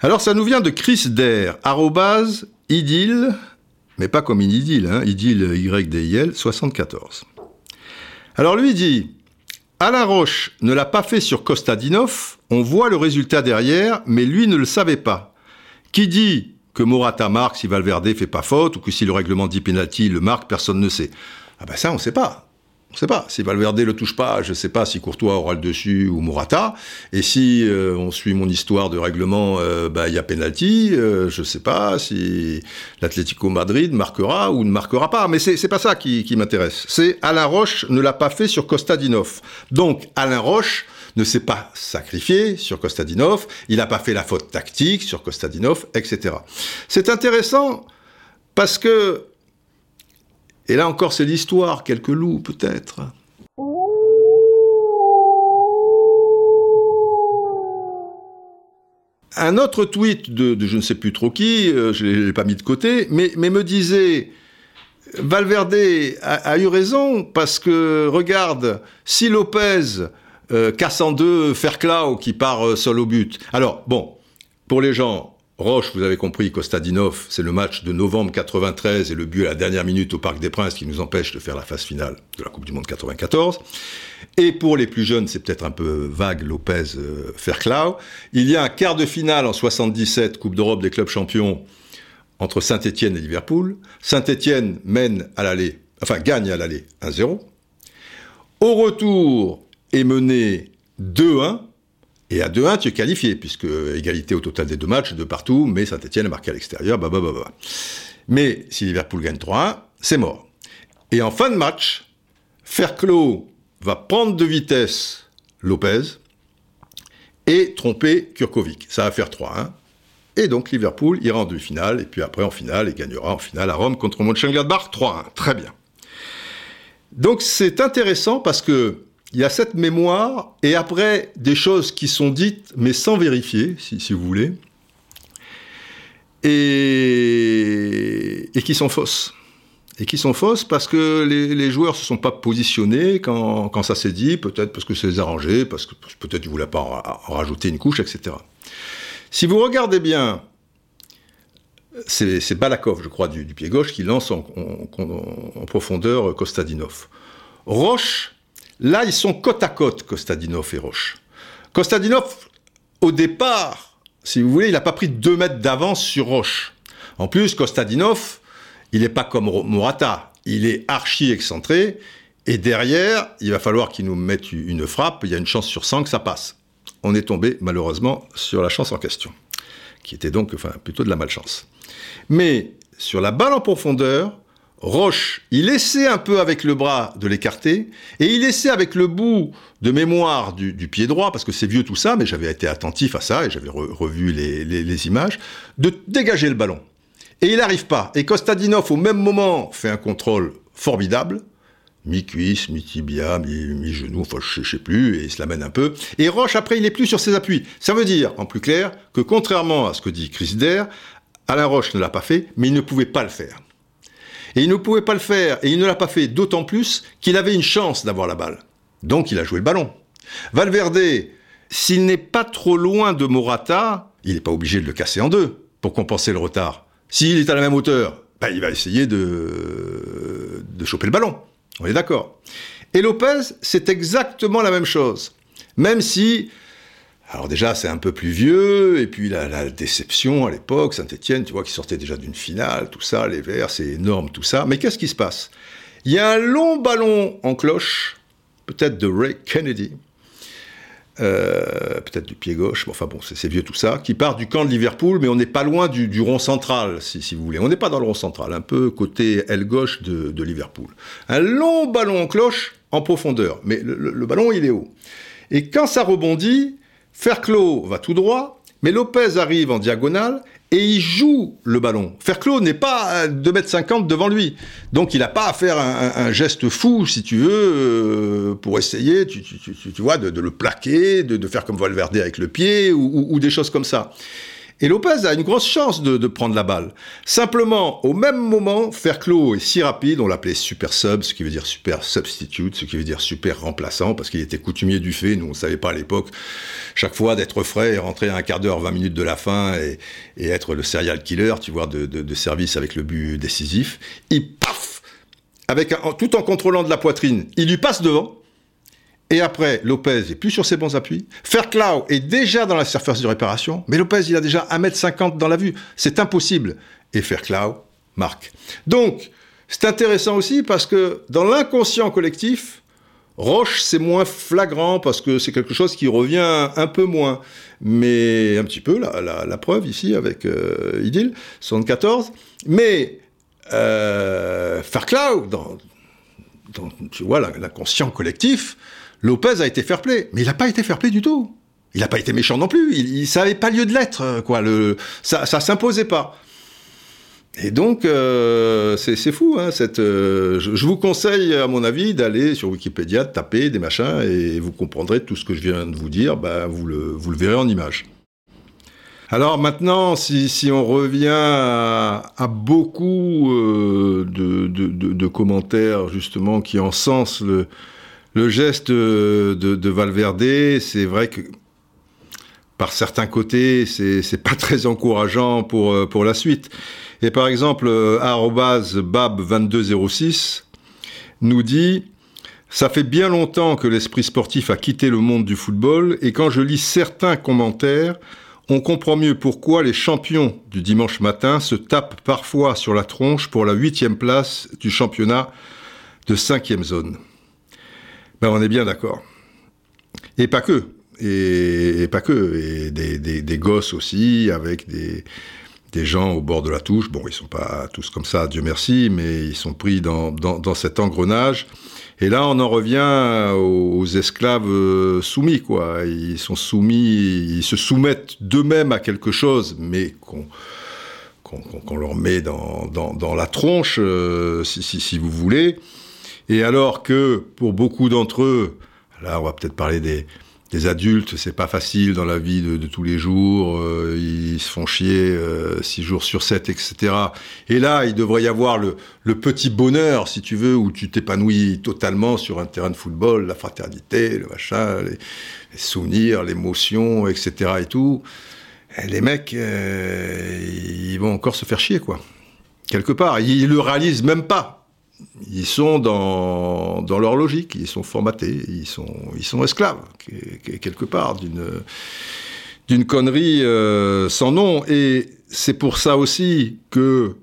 Alors ça nous vient de Chris Dare, arrobase, idylle, mais pas comme une idylle, hein, idylle Y-D-I-L 74. Alors lui dit Alain Roche ne l'a pas fait sur Kostadinov, on voit le résultat derrière, mais lui ne le savait pas. Qui dit que Morata marque si Valverde fait pas faute, ou que si le règlement dit penalty le marque, personne ne sait. Ah ben ça, on ne sait pas. On ne sait pas. Si Valverde le touche pas, je ne sais pas si Courtois aura le dessus ou Morata. Et si euh, on suit mon histoire de règlement, euh, bah, il y a penalty. Euh, je ne sais pas si l'Atlético Madrid marquera ou ne marquera pas. Mais c'est pas ça qui, qui m'intéresse. C'est Alain Roche ne l'a pas fait sur Kostadinov. Donc Alain Roche ne s'est pas sacrifié sur Kostadinov. Il n'a pas fait la faute tactique sur Kostadinov, etc. C'est intéressant parce que et là encore, c'est l'histoire, quelques loups peut-être. Un autre tweet de, je ne sais plus trop qui, euh, je ne l'ai pas mis de côté, mais, me disait, Valverde a, eu raison parce que, regarde, si Lopez euh, casse en deux Ferclau qui part euh, seul au but. Alors, bon, pour les gens, Roche, vous avez compris, Kostadinov, c'est le match de novembre 93 et le but à la dernière minute au Parc des Princes qui nous empêche de faire la phase finale de la Coupe du Monde 94. Et pour les plus jeunes, c'est peut-être un peu vague, Lopez, euh. Il y a un quart de finale en 77, Coupe d'Europe des clubs champions, entre Saint-Etienne et Liverpool. Saint-Etienne mène à l'aller, enfin gagne à l'aller 1-0. Au retour est mené 2-1 et à 2-1, tu es qualifié, puisque égalité au total des deux matchs, de partout, mais Saint-Etienne est marqué à l'extérieur, bah, bah, bah, bah. Mais si Liverpool gagne 3-1, c'est mort. Et en fin de match, Ferclos va prendre de vitesse Lopez et tromper Kurkovic. Ça va faire 3-1. Et donc Liverpool ira en demi-finale, et puis après en finale, et gagnera en finale à Rome contre Mönchengladbach 3-1. Très bien. Donc c'est intéressant parce que il y a cette mémoire, et après, des choses qui sont dites, mais sans vérifier, si, vous voulez, et, qui sont fausses. Et qui sont fausses parce que les, joueurs ne se sont pas positionnés quand, ça s'est dit, peut-être parce que c'est arrangé, parce que peut-être qu'ils ne voulaient pas en, rajouter une couche, etc. Si vous regardez bien, c'est Balakov, je crois, du, pied gauche, qui lance en profondeur Kostadinov. Roche Là, ils sont côte à côte, Kostadinov et Roche. Kostadinov, au départ, si vous voulez, il n'a pas pris deux mètres d'avance sur Roche. En plus, Kostadinov, il n'est pas comme Morata. Il est archi excentré. Et derrière, il va falloir qu'il nous mette une frappe. Il y a une chance sur 100 que ça passe. On est tombé, malheureusement, sur la chance en question. Qui était donc, enfin, plutôt de la malchance. Mais, sur la balle en profondeur, Roche, il essaie un peu avec le bras de l'écarter, et il essaie avec le bout de mémoire du, pied droit, parce que c'est vieux tout ça, mais j'avais été attentif à ça, et j'avais revu les, images, de dégager le ballon. Et il n'arrive pas. Et Kostadinov, au même moment, fait un contrôle formidable, mi-cuisse, mi-tibia, mi-genou, enfin je ne sais plus, et il se l'amène un peu. Et Roche, après, il n'est plus sur ses appuis. Ça veut dire, en plus clair, que contrairement à ce que dit Chris Dare, Alain Roche ne l'a pas fait, mais il ne pouvait pas le faire. Et il ne pouvait pas le faire, et il ne l'a pas fait d'autant plus qu'il avait une chance d'avoir la balle. Donc il a joué le ballon. Valverde, s'il n'est pas trop loin de Morata, il n'est pas obligé de le casser en deux pour compenser le retard. S'il est à la même hauteur, bah, il va essayer de, de choper le ballon. On est d'accord. Et Lopez, c'est exactement la même chose. Même si alors déjà, c'est un peu plus vieux, et puis la, déception à l'époque, Saint-Etienne, tu vois, qui sortait déjà d'une finale, tout ça, les Verts, c'est énorme, tout ça. Mais qu'est-ce qui se passe? Il y a un long ballon en cloche, peut-être de Ray Kennedy, euh, peut-être du pied gauche, mais enfin bon, c'est vieux tout ça, qui part du camp de Liverpool, mais on n'est pas loin du, rond central, si, vous voulez. On n'est pas dans le rond central, un peu côté aile gauche de, Liverpool. Un long ballon en cloche en profondeur, mais le ballon, il est haut. Et quand ça rebondit, Ferclos va tout droit, mais Lopez arrive en diagonale et il joue le ballon. Ferclos n'est pas à 2,50 m devant lui. Donc il n'a pas à faire un, geste fou, si tu veux, euh, pour essayer, tu, vois, de, le plaquer, de, faire comme Valverde avec le pied, ou des choses comme ça. Et Lopez a une grosse chance de, prendre la balle. Simplement, au même moment, Ferclos est si rapide, on l'appelait super sub, ce qui veut dire super substitute, ce qui veut dire super remplaçant, parce qu'il était coutumier du fait, nous on ne savait pas à l'époque, chaque fois d'être frais et rentrer à un quart d'heure, 20 minutes de la fin, et, être le serial killer, tu vois, de, service avec le but décisif. Il paf avec tout en contrôlant de la poitrine, il lui passe devant, Et après, Lopez est plus sur ses bons appuis. Fairclough est déjà dans la surface de réparation, mais Lopez, il a déjà 1m50 dans la vue. C'est impossible. Et Fairclough marque. Donc, c'est intéressant aussi parce que dans l'inconscient collectif, Roche, c'est moins flagrant parce que c'est quelque chose qui revient un peu moins. Mais un petit peu, la, preuve ici avec euh, Idil, 74. Mais euh, Fairclough, dans, tu vois, l'inconscient collectif, Lopez a été fair play. Mais il n'a pas été fair play du tout. Il n'a pas été méchant non plus. Il, ça n'avait pas lieu de l'être, quoi. Le, ça, ça s'imposait pas. Et donc, euh, c'est fou. Hein, cette, euh, je, vous conseille, à mon avis, d'aller sur Wikipédia, de taper des machins, et vous comprendrez tout ce que je viens de vous dire. Bah, vous, le, verrez en image. Alors maintenant, si, on revient à, beaucoup euh, de, commentaires justement qui encensent le, le geste de, de Valverde, c'est vrai que par certains côtés, c'est pas très encourageant pour, pour la suite. Et par exemple, euh, bab2206 nous dit ça fait bien longtemps que l'esprit sportif a quitté le monde du football et quand je lis certains commentaires, on comprend mieux pourquoi les champions du dimanche matin se tapent parfois sur la tronche pour la huitième place du championnat de cinquième zone. Ben on est bien d'accord. Et pas que. Et, pas que. Et des gosses aussi, avec des, gens au bord de la touche. Bon, ils sont pas tous comme ça, Dieu merci, mais ils sont pris dans, dans, cet engrenage. Et là, on en revient aux, esclaves euh, soumis, quoi. Ils sont soumis, ils se soumettent d'eux-mêmes à quelque chose, mais qu'on qu'on leur met dans, dans, dans la tronche, euh, si, si, si, vous voulez. Et alors que pour beaucoup d'entre eux, là, on va peut-être parler des, des adultes, c'est pas facile dans la vie de, tous les jours, euh, ils se font chier euh, six jours sur sept, etc. Et là, il devrait y avoir le, petit bonheur, si tu veux, où tu t'épanouis totalement sur un terrain de football, la fraternité, le machin, les, souvenirs, l'émotion, etc. et tout. les mecs, euh, ils vont encore se faire chier, quoi. Quelque part, ils le réalisent même pas ils sont dans, dans, leur logique, ils sont formatés, ils sont, ils sont esclaves, quelque part, d'une, connerie euh, sans nom. Et c'est pour ça aussi que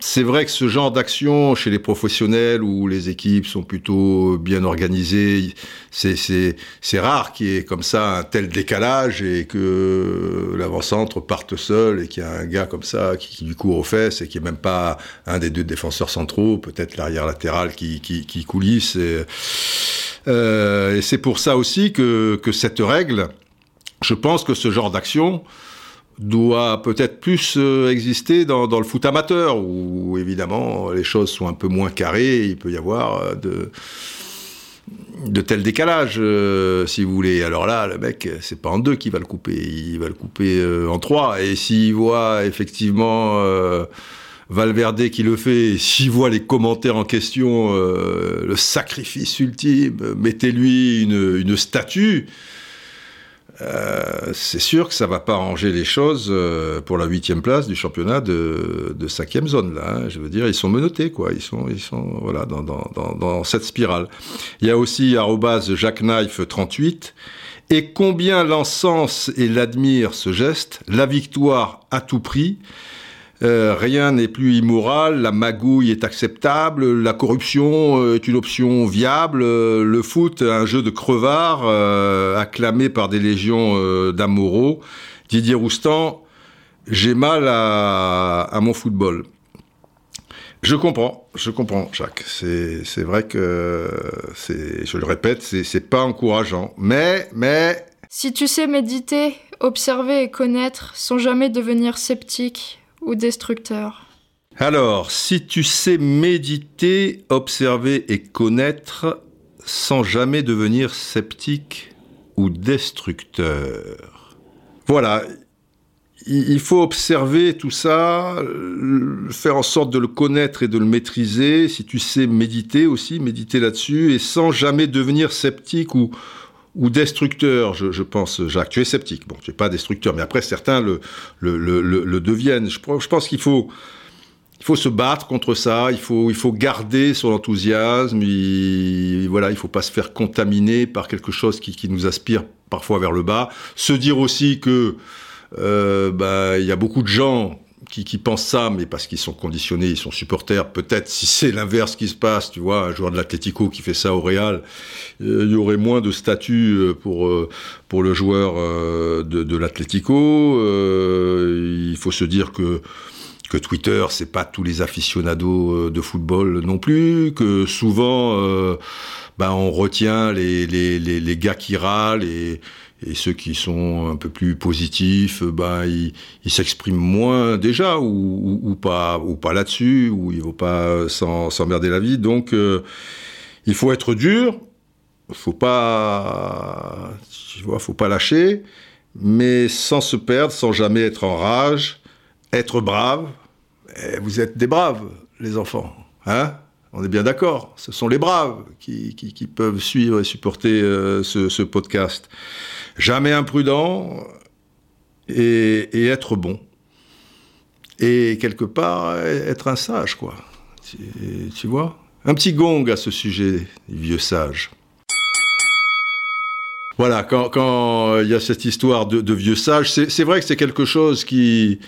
c'est vrai que ce genre d'action chez les professionnels où les équipes sont plutôt bien organisées, c'est rare qu'il y ait comme ça un tel décalage et que l'avant-centre parte seul et qu'il y a un gars comme ça qui, qui lui court aux fesses et qui est même pas un des deux défenseurs centraux, peut-être l'arrière latéral qui, qui, qui coulisse. Et, euh, et c'est pour ça aussi que, que cette règle, je pense que ce genre d'action, doit peut-être plus euh, exister dans, le foot amateur, où évidemment les choses sont un peu moins carrées, il peut y avoir euh, de, de tels décalages, euh, si vous voulez. Alors là, le mec, c'est pas en deux qu'il va le couper, il va le couper en trois. Et s'il voit effectivement Valverde qui le fait, s'il voit les commentaires en question, le sacrifice ultime, mettez-lui une, une statue. Euh, c'est sûr que ça va pas arranger les choses euh, pour la huitième place du championnat de, de cinquième zone là. Hein. Je veux dire, ils sont menottés quoi. Ils sont, ils sont voilà dans, dans, dans, dans cette spirale. Il y a aussi Jacques Knife 38 et combien l'encens et l'admire ce geste, la victoire à tout prix. Euh, rien n'est plus immoral, la magouille est acceptable, la corruption euh, est une option viable, euh, le foot un jeu de crevards acclamé par des légions d'amoureux. Didier Roustan, j'ai mal à, mon football. Je comprends, je comprends, Jacques. C'est vrai que, je le répète, c'est pas encourageant. Mais, mais... Si tu sais méditer, observer et connaître sans jamais devenir sceptique, destructeur. Alors, si tu sais méditer, observer et connaître sans jamais devenir sceptique ou destructeur. Voilà, il faut observer tout ça, faire en sorte de le connaître et de le maîtriser, si tu sais méditer aussi, méditer là-dessus, et sans jamais devenir sceptique ou, ou destructeur, je, pense, Jacques. Tu es sceptique. Bon, tu n'es pas destructeur, mais après, certains le, le, le, le deviennent. Je, je pense qu'il faut, il faut se battre contre ça, il faut, il faut garder son enthousiasme, il, voilà, il faut pas se faire contaminer par quelque chose qui, qui nous aspire parfois vers le bas. Se dire aussi que euh, bah, il y a beaucoup de gens qui, qui, pensent ça, mais parce qu'ils sont conditionnés, ils sont supporters. Peut-être si c'est l'inverse qui se passe, tu vois, un joueur de l'Atlético qui fait ça au Real, euh, il y aurait moins de statut euh, pour euh, pour le joueur de, de l'Atlético. il faut se dire que que Twitter, c'est pas tous les aficionados de football non plus, que souvent, euh, ben on retient les, les, les, les, gars qui râlent et, et ceux qui sont un peu plus positifs, ben ils, ils s'expriment moins déjà ou, pas ou pas là-dessus, ou il faut pas s'emmerder la vie. Donc euh, il faut être dur, faut pas, faut pas lâcher, mais sans se perdre, sans jamais être en rage, être brave. Et vous êtes des braves, les enfants, hein? On est bien d'accord, ce sont les braves qui, peuvent suivre et supporter euh, ce, podcast. Jamais imprudent et, être bon. Et quelque part, être un sage, quoi. Tu, vois? Un petit gong à ce sujet, vieux sage. Voilà, quand, quand il y a cette histoire de, vieux sage, c'est vrai que c'est quelque chose qui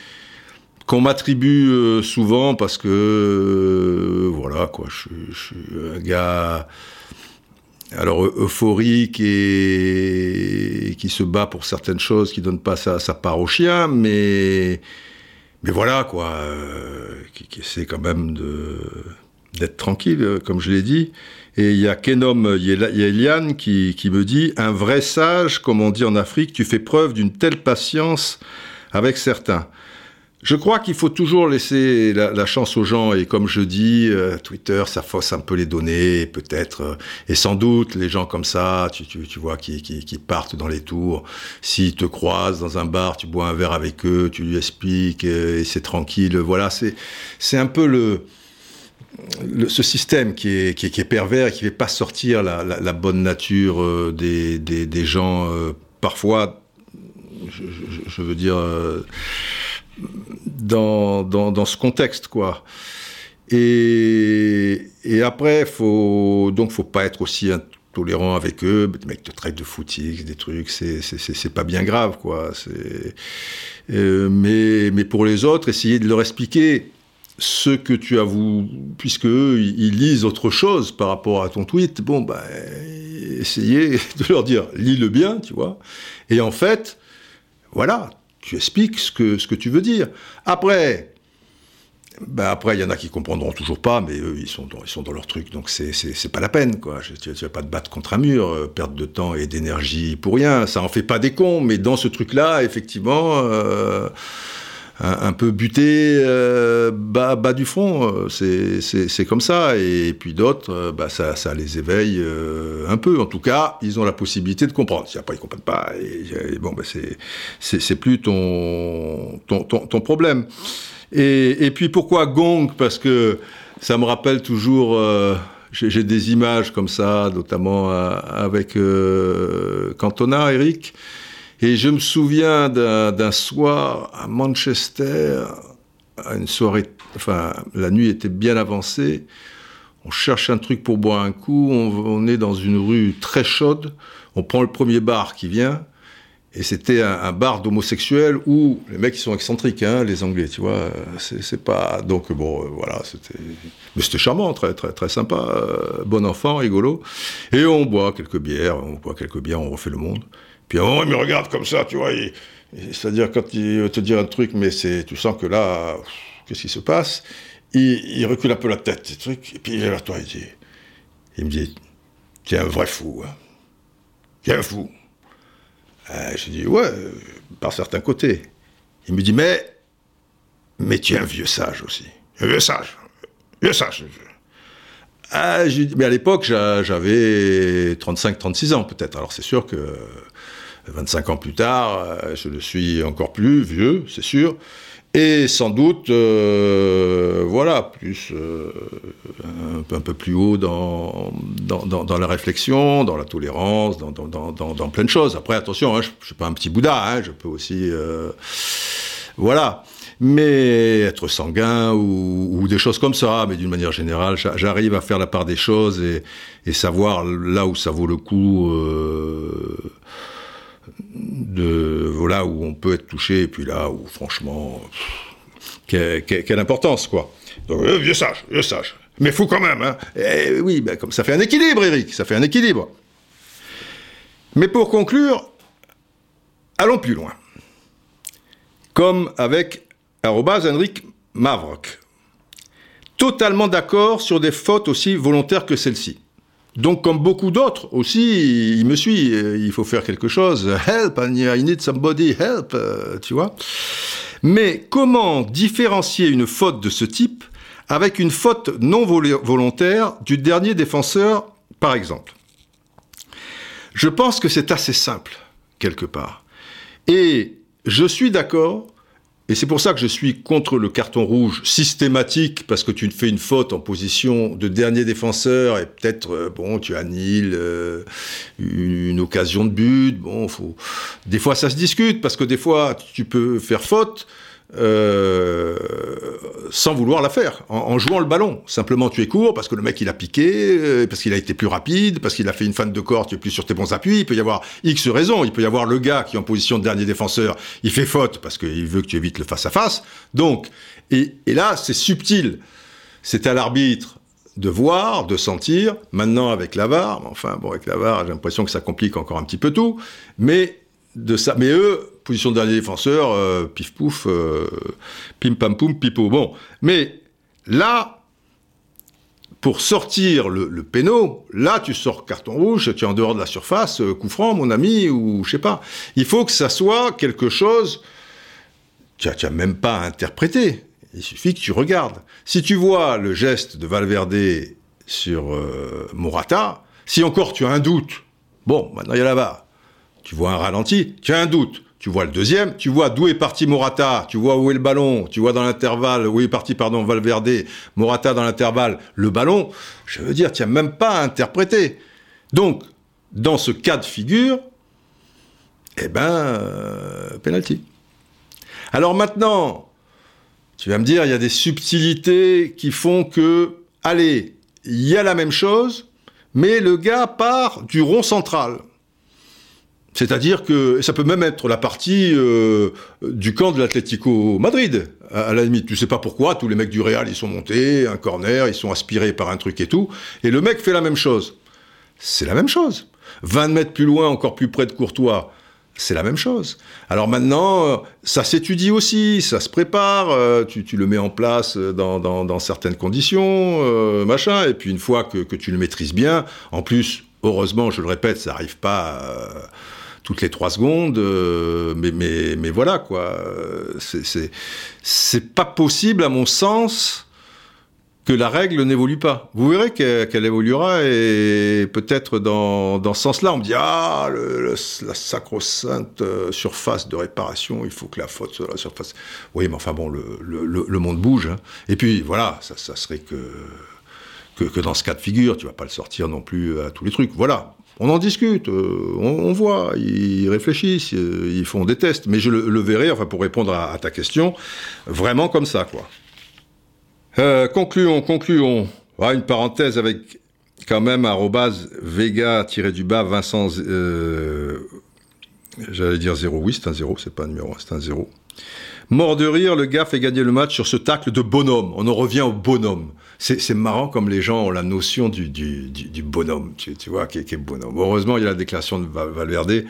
qu'on m'attribue euh, souvent parce que euh, voilà quoi, je, suis un gars alors euphorique et, qui se bat pour certaines choses, qui donne pas sa, sa part au chien, mais mais voilà quoi, euh, qui, essaie quand même de d'être tranquille, comme je l'ai dit. Et il y a Kenom Yelian qui, qui me dit un vrai sage, comme on dit en Afrique, tu fais preuve d'une telle patience avec certains. Je crois qu'il faut toujours laisser la, chance aux gens et comme je dis, euh, Twitter, ça fausse un peu les données, peut-être, euh, et sans doute les gens comme ça, tu, vois, qui, partent dans les tours, s'ils te croisent dans un bar, tu bois un verre avec eux, tu lui expliques euh, et c'est tranquille. Voilà, c'est c'est un peu le, le, ce système qui est, qui qui est pervers et qui ne fait pas sortir la, la, bonne nature des, des, gens, parfois, je, je, je, veux dire, dans, dans, dans, ce contexte, quoi. Et, et après, faut, donc, faut pas être aussi intolérant avec eux. Les mecs te traitent de footix, des trucs, c'est, pas bien grave, quoi. Euh, mais, mais pour les autres, essayer de leur expliquer ce que tu as vous, puisque eux, ils lisent autre chose par rapport à ton tweet, bon, ben, essayez de leur dire, lis-le bien, tu vois. Et en fait, voilà, tu expliques ce que, tu veux dire. Après, ben après, il y en a qui comprendront toujours pas, mais eux, ils sont dans, leur truc, donc c'est pas la peine, quoi. Tu, tu vas pas te battre contre un mur, euh, perdre de temps et d'énergie pour rien. Ça en fait pas des cons, mais dans ce truc-là, effectivement, euh, un, peu buté euh, bas, bas du front, euh, c'est, comme ça. Et, puis d'autres, euh, bah, ça, ça les éveille euh, un peu. En tout cas, ils ont la possibilité de comprendre. Si après ils comprennent pas, et, bon, bah, c'est, plus ton, ton, ton, problème. Et, et, puis pourquoi gong? Parce que ça me rappelle toujours. Euh, j'ai des images comme ça, notamment euh, avec Cantona, Eric. Et je me souviens d'un soir à Manchester, à une soirée, enfin la nuit était bien avancée. On cherche un truc pour boire un coup. On, est dans une rue très chaude. On prend le premier bar qui vient. Et c'était un, bar d'homosexuels où les mecs sont excentriques, hein, les Anglais, tu vois. C'est pas donc bon, euh, voilà, c'était, mais c'était charmant, très très très sympa, euh, bon enfant, rigolo. Et on boit quelques bières, on boit quelques bières, on refait le monde. Puis à un moment il me regarde comme ça, tu vois. C'est-à-dire quand il veut te dire un truc, mais tu sens que là, qu'est-ce qui se passe? Il, recule un peu la tête, des trucs, et puis il vient vers toi, il dit, il me dit, tu es un vrai fou, hein. tu es un fou. Euh, je dis, ouais, par certains côtés. Il me dit, mais, mais tu es un vieux sage aussi. Un vieux sage. Vieux sage. Ah, mais à l'époque, j'avais 35-36 ans peut-être. Alors c'est sûr que 25 ans plus tard, je le suis encore plus vieux, c'est sûr. Et sans doute, euh, voilà, plus euh, un, peu plus haut dans, dans, la réflexion, dans la tolérance, dans, plein de choses. Après, attention, hein, je ne suis pas un petit Bouddha, hein, je peux aussi... Euh, voilà. mais être sanguin ou, des choses comme ça. Mais d'une manière générale, j'arrive à faire la part des choses et, savoir là où ça vaut le coup. De voilà où on peut être touché et puis là où franchement quelle, importance quoi. Donc euh, je sage je sage. Mais fou quand même hein. Et oui ben, comme ça fait un équilibre Eric ça fait un équilibre. Mais pour conclure allons plus loin. Comme avec Henrik Mavrok totalement d'accord sur des fautes aussi volontaires que celle-ci donc, comme beaucoup d'autres aussi, il me suit. Il faut faire quelque chose. Help, I need somebody, help, euh, tu vois. Mais comment différencier une faute de ce type avec une faute non volontaire du dernier défenseur, par exemple? Je pense que c'est assez simple, quelque part. Et je suis d'accord et c'est pour ça que je suis contre le carton rouge systématique, parce que tu fais une faute en position de dernier défenseur, et peut-être, euh, bon, tu annihiles euh, une occasion de but. Bon, faut... Des fois, ça se discute, parce que des fois, tu peux faire faute, euh, sans vouloir la faire, en, jouant le ballon. Simplement, tu es court parce que le mec il a piqué, euh, parce qu'il a été plus rapide, parce qu'il a fait une fan de corps, tu es plus sur tes bons appuis. Il peut y avoir X raisons. Il peut y avoir le gars qui est en position de dernier défenseur, il fait faute parce qu'il veut que tu évites le face à face. Donc, et, là, c'est subtil. C'est à l'arbitre de voir, de sentir. Maintenant, avec la VAR, enfin, bon, avec la VAR, j'ai l'impression que ça complique encore un petit peu tout. Mais de ça, mais eux, position de dernier défenseur, euh, pif pouf, euh, pim pam poum, pipo. Bon, mais là, pour sortir le, le péno, là tu sors carton rouge, tu es en dehors de la surface, euh, coup franc, mon ami, ou je sais pas. Il faut que ça soit quelque chose, tu n'as même pas à interpréter. Il suffit que tu regardes. Si tu vois le geste de Valverde sur Morata, si encore tu as un doute, bon, maintenant il y a là-bas, tu vois un ralenti, tu as un doute, tu vois le deuxième, tu vois d'où est parti Morata, tu vois où est le ballon, tu vois dans l'intervalle, où est parti, pardon, Valverde, Morata dans l'intervalle, le ballon, je veux dire, tu n'as même pas à interpréter. Donc, dans ce cas de figure, eh ben, euh, penalty. Alors maintenant, tu vas me dire, il y a des subtilités qui font que, allez, il y a la même chose, mais le gars part du rond central. C'est-à-dire que ça peut même être la partie euh, du camp de l'Atlético Madrid. À, la limite, tu sais pas pourquoi, tous les mecs du Real, ils sont montés, un corner, ils sont aspirés par un truc et tout. Et le mec fait la même chose. C'est la même chose. 20 mètres plus loin, encore plus près de Courtois, c'est la même chose. Alors maintenant, euh, ça s'étudie aussi, ça se prépare, euh, tu, le mets en place dans, certaines conditions, machin, et puis une fois que, que, tu le maîtrises bien, en plus, heureusement, je le répète, ça n'arrive pas toutes les trois secondes, euh, mais, mais, mais voilà quoi. C'est pas possible à mon sens que la règle n'évolue pas. Vous verrez qu'elle évoluera et peut-être dans, dans ce sens-là, on me dit ah la sacro-sainte euh, surface de réparation, il faut que la faute soit la surface. Oui, mais enfin bon, le, le, monde bouge. Hein. Et puis voilà, ça, ça serait que, que, que dans ce cas de figure, tu vas pas le sortir non plus à tous les trucs. Voilà, on en discute, euh, on, voit, ils réfléchissent, euh, ils font des tests, mais je le, verrai, enfin pour répondre à, ta question, vraiment comme ça, quoi. Euh, concluons, concluons. Ah, une parenthèse avec quand même arrobase Vega-du-bas Vincent, j'allais dire zéro, oui c'est un zéro, c'est pas un numéro, c'est un zéro. Mort de rire, le gars fait gagner le match sur ce tacle de bonhomme. On en revient au bonhomme. C'est marrant comme les gens ont la notion du, bonhomme, tu, vois, qui, est bonhomme. Heureusement, il y a la déclaration de Valverde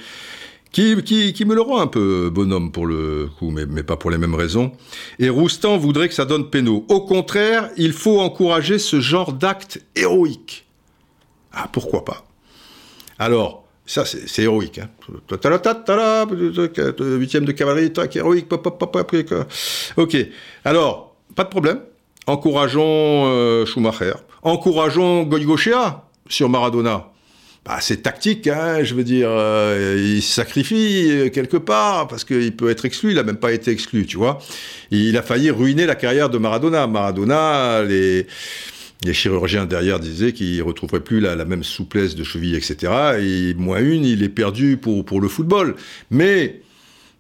qui, qui, me le rend un peu bonhomme pour le coup, mais, mais pas pour les mêmes raisons. Et Roustan voudrait que ça donne péno. Au contraire, il faut encourager ce genre d'acte héroïque. Ah, pourquoi pas Alors, ça, c'est héroïque. Hein. Huitième de cavalerie, tac, héroïque, pop, Ok. Alors, pas de problème. Encourageons euh, Schumacher. Encourageons Goigochea sur Maradona. Bah, c'est tactique, hein, je veux dire. Euh, il sacrifie euh, quelque part parce qu'il peut être exclu. Il n'a même pas été exclu, tu vois. Il a failli ruiner la carrière de Maradona. Maradona, les les chirurgiens derrière disaient qu'il retrouverait plus la, même souplesse de cheville, etc. Et moins une, il est perdu pour, pour le football. Mais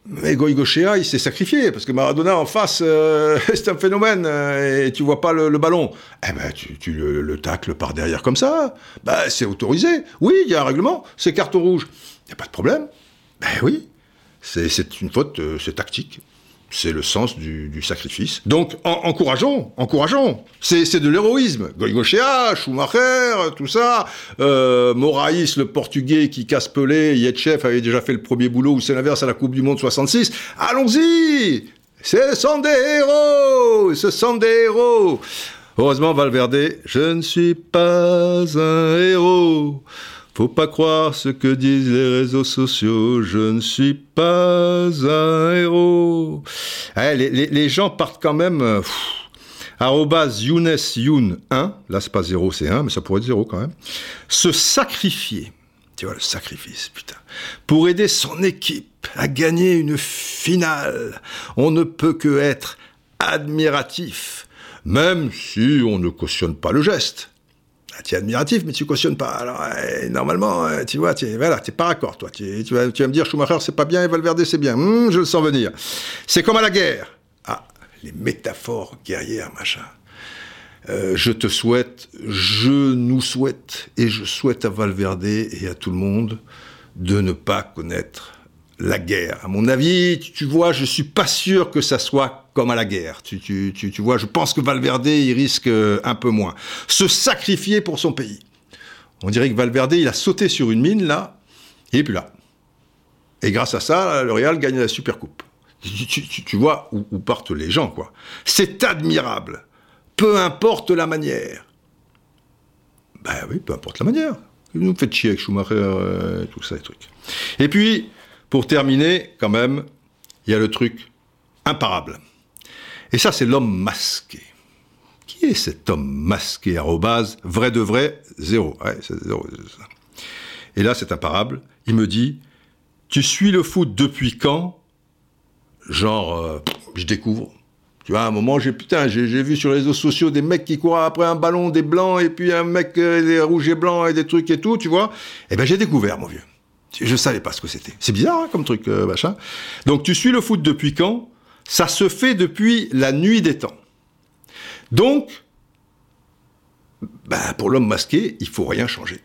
Mais Goïgochea, il s'est sacrifié, parce que Maradona en face, euh, c'est un phénomène, euh, et tu vois pas le, ballon. Eh ben, tu, le, le, tacles par derrière comme ça. Ben, c'est autorisé. Oui, il y a un règlement, c'est carton rouge. Il n'y a pas de problème. Ben oui, c'est une faute, euh, c'est tactique. C'est le sens du, sacrifice. Donc, encourageons, encourageons. C'est de l'héroïsme. Goigochea, Schumacher, tout ça. Euh, Moraïs, le portugais qui casse Pelé, Yetchef avait déjà fait le premier boulot, ou c'est l'inverse à la Coupe du Monde 66. Allons-y Ce sont des héros Ce sont des héros Heureusement, Valverde, je ne suis pas un héros. Faut pas croire ce que disent les réseaux sociaux, je ne suis pas un héros. Eh, les, gens partent quand même... Euh, arrobas Younes Youn 1, là c'est pas 0, c'est 1, mais ça pourrait être 0 quand même, se sacrifier, tu vois le sacrifice, putain, pour aider son équipe à gagner une finale. On ne peut que être admiratif, même si on ne cautionne pas le geste. Tu es admiratif, mais tu cautionnes pas. Alors, eh, normalement, eh, tu vois, tu es, pas raccord, toi. Tu, vas, me dire, Schumacher, c'est pas bien, et Valverde, c'est bien. Hum, je le sens venir. C'est comme à la guerre. Ah, les métaphores guerrières, machin. Euh, je te souhaite, je nous souhaite, et je souhaite à Valverde et à tout le monde de ne pas connaître la guerre. À mon avis, tu, vois, je suis pas sûr que ça soit comme à la guerre. Tu, tu, tu, vois, je pense que Valverde, il risque euh, un peu moins. Se sacrifier pour son pays. On dirait que Valverde, il a sauté sur une mine, là, il est plus là. Et grâce à ça, le Real gagne la Supercoupe. Tu, vois où, partent les gens, quoi. C'est admirable. Peu importe la manière. Ben oui, peu importe la manière. Vous nous faites chier avec Schumacher, euh, tout ça, les trucs. Et puis, pour terminer, quand même, il y a le truc imparable. Et ça, c'est l'homme masqué. Qui est cet homme masqué Arrobase, vrai de vrai, zéro. Ouais, zéro. Et là, c'est imparable. Il me dit, tu suis le foot depuis quand? Genre, euh, je découvre. Tu vois, à un moment, j'ai putain, j'ai vu sur les réseaux sociaux des mecs qui courent après un ballon, des blancs, et puis un mec euh, des rouges et blancs et des trucs et tout, tu vois. Eh ben, j'ai découvert, mon vieux. Je savais pas ce que c'était. C'est bizarre hein, comme truc, euh, machin. Donc tu suis le foot depuis quand? Ça se fait depuis la nuit des temps. Donc, ben, pour l'homme masqué, il faut rien changer.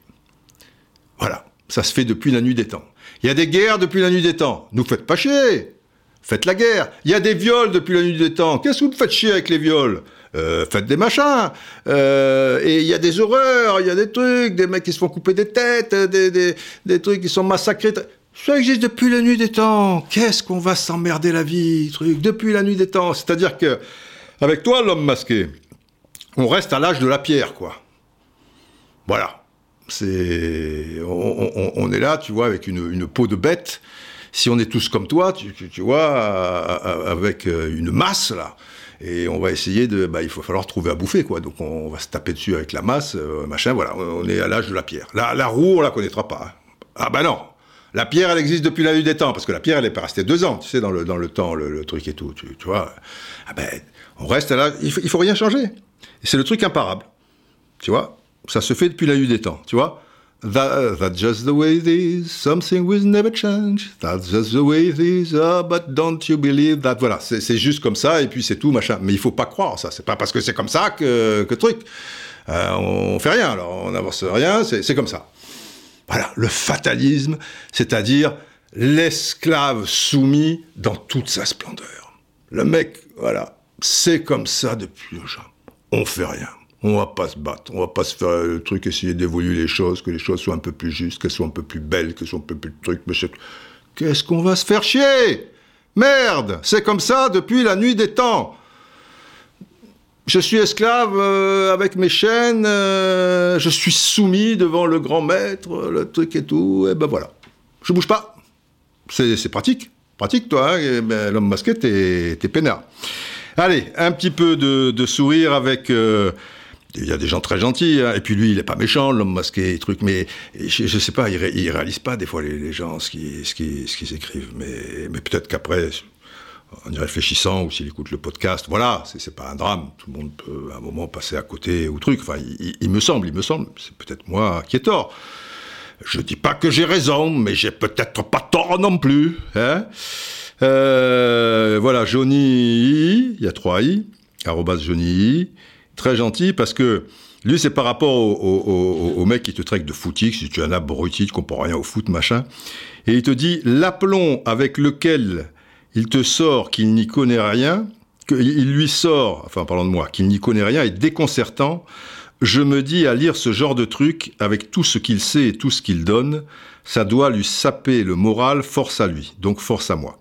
Voilà, ça se fait depuis la nuit des temps. Il y a des guerres depuis la nuit des temps. Nous faites pas chier. Faites la guerre. Il y a des viols depuis la nuit des temps. Qu'est-ce que vous faites chier avec les viols? Euh, faites des machins. Euh, et il y a des horreurs, il y a des trucs, des mecs qui se font couper des têtes, des, des, des trucs qui sont massacrés. Ça existe depuis la nuit des temps. Qu'est-ce qu'on va s'emmerder la vie, truc, depuis la nuit des temps? C'est-à-dire que, avec toi, l'homme masqué, on reste à l'âge de la pierre, quoi. Voilà. C'est, on, est là, tu vois, avec une, peau de bête. Si on est tous comme toi, tu, vois, avec une masse là, et on va essayer de, bah, il faut falloir trouver à bouffer, quoi. Donc on va se taper dessus avec la masse, euh, machin, voilà. On est à l'âge de la pierre. La, roue, on la connaîtra pas. Ah bah non. La pierre, elle existe depuis la nuit des temps, parce que la pierre, elle est pas restée deux ans, tu sais, dans le, dans le temps, le, truc et tout, tu, vois. Ah ben, on reste là, il faut, faut rien changer. C'est le truc imparable. Tu vois, ça se fait depuis la nuit des temps, tu vois. That, that's just the way it is. Something will never change. That's just the way it is. Oh, but don't you believe that? Voilà, c'est juste comme ça et puis c'est tout, machin. Mais il faut pas croire ça. C'est pas parce que c'est comme ça que, que truc. Euh, on fait rien, alors on n'avance rien, c'est comme ça. Voilà, le fatalisme, c'est-à-dire l'esclave soumis dans toute sa splendeur. Le mec, voilà, c'est comme ça depuis le genre. On fait rien. On va pas se battre, on va pas se faire le truc, essayer d'évoluer les choses, que les choses soient un peu plus justes, qu'elles soient un peu plus belles, qu'elles soient un peu plus de trucs, mais Qu'est-ce qu'on va se faire chier? Merde C'est comme ça depuis la nuit des temps je suis esclave euh, avec mes chaînes, euh, je suis soumis devant le grand maître, le truc et tout, et ben voilà. Je bouge pas. C'est pratique. Pratique, toi, hein, ben, l'homme masqué, t'es peinard. Allez, un petit peu de, sourire avec... Euh, il y a des gens très gentils, hein. et puis lui, il est pas méchant, l'homme masqué, truc, mais je, je sais pas, il, ne réalise pas des fois les, gens ce qu'ils ce ce écrivent, mais, mais peut-être qu'après, en y réfléchissant, ou s'il écoute le podcast, voilà, c'est pas un drame, tout le monde peut à un moment passer à côté ou truc, enfin, il, me semble, il me semble, c'est peut-être moi qui ai tort. Je dis pas que j'ai raison, mais j'ai peut-être pas tort non plus, hein. Euh, voilà, Johnny, il y a trois i, arrobas Johnny, très gentil parce que lui, c'est par rapport au, mec qui te traite de footix, si tu es un abruti, tu comprends rien au foot, machin. Et il te dit, l'aplomb avec lequel il te sort qu'il n'y connaît rien, qu'il lui sort, enfin parlant de moi, qu'il n'y connaît rien est déconcertant. Je me dis à lire ce genre de truc, avec tout ce qu'il sait et tout ce qu'il donne, ça doit lui saper le moral, force à lui, donc force à moi.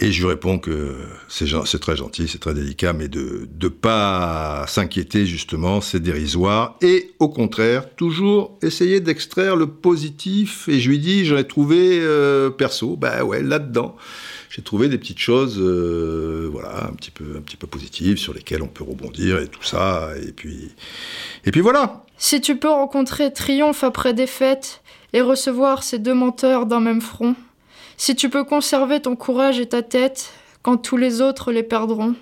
Et je lui réponds que c'est très gentil, c'est très délicat, mais de ne pas s'inquiéter justement, c'est dérisoire. Et au contraire, toujours essayer d'extraire le positif. Et je lui dis, j'en ai trouvé euh, perso, ben ouais, là-dedans, j'ai trouvé des petites choses, euh, voilà, un petit peu, un petit peu positives sur lesquelles on peut rebondir et tout ça. Et puis, et puis voilà. Si tu peux rencontrer triomphe après défaite et recevoir ces deux menteurs d'un même front. Si tu peux conserver ton courage et ta tête quand tous les autres les perdront,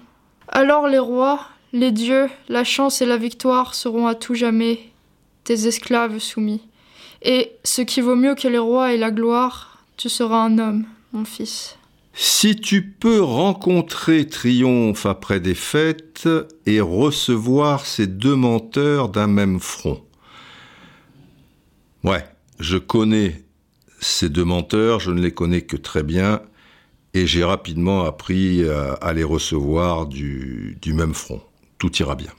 alors les rois, les dieux, la chance et la victoire seront à tout jamais tes esclaves soumis. Et ce qui vaut mieux que les rois et la gloire, tu seras un homme, mon fils. Si tu peux rencontrer triomphe après défaite et recevoir ces deux menteurs d'un même front. Ouais, je connais ces deux menteurs, je ne les connais que très bien, et j'ai rapidement appris à, les recevoir du, du même front. Tout ira bien.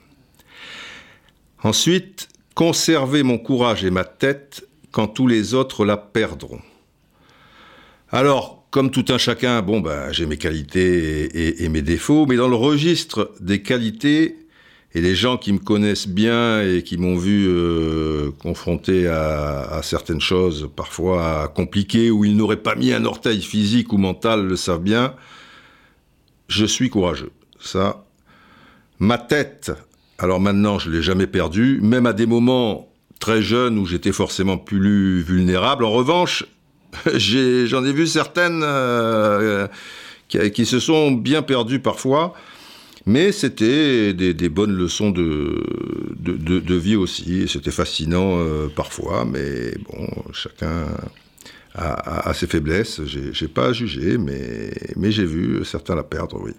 Ensuite, conserver mon courage et ma tête quand tous les autres la perdront. Alors, comme tout un chacun, bon, ben, j'ai mes qualités et, mes défauts, mais dans le registre des qualités, et les gens qui me connaissent bien et qui m'ont vu euh, confronté à, certaines choses parfois compliquées où ils n'auraient pas mis un orteil physique ou mental le savent bien, je suis courageux. Ça, ma tête, alors maintenant je l'ai jamais perdue, même à des moments très jeunes où j'étais forcément plus vulnérable. En revanche, j'en ai, vu certaines euh, qui, se sont bien perdues parfois. Mais c'était des, bonnes leçons de, de, vie aussi. C'était fascinant euh, parfois, mais bon, chacun a, ses faiblesses. J'ai pas à juger, mais, mais j'ai vu certains la perdre, oui.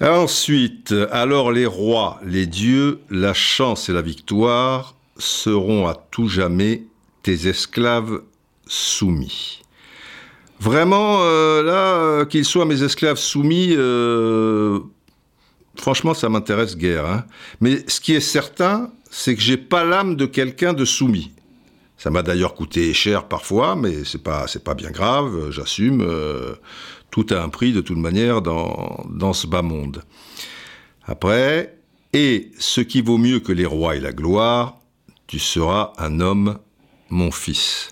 Ensuite, alors les rois, les dieux, la chance et la victoire seront à tout jamais tes esclaves soumis. Vraiment, euh, là, euh, qu'ils soient mes esclaves soumis, euh, franchement, ça m'intéresse guère. Hein. Mais ce qui est certain, c'est que j'ai pas l'âme de quelqu'un de soumis. Ça m'a d'ailleurs coûté cher parfois, mais c'est pas pas bien grave. J'assume. tout a un prix de toute manière dans dans ce bas monde. Après, et ce qui vaut mieux que les rois et la gloire, tu seras un homme, mon fils.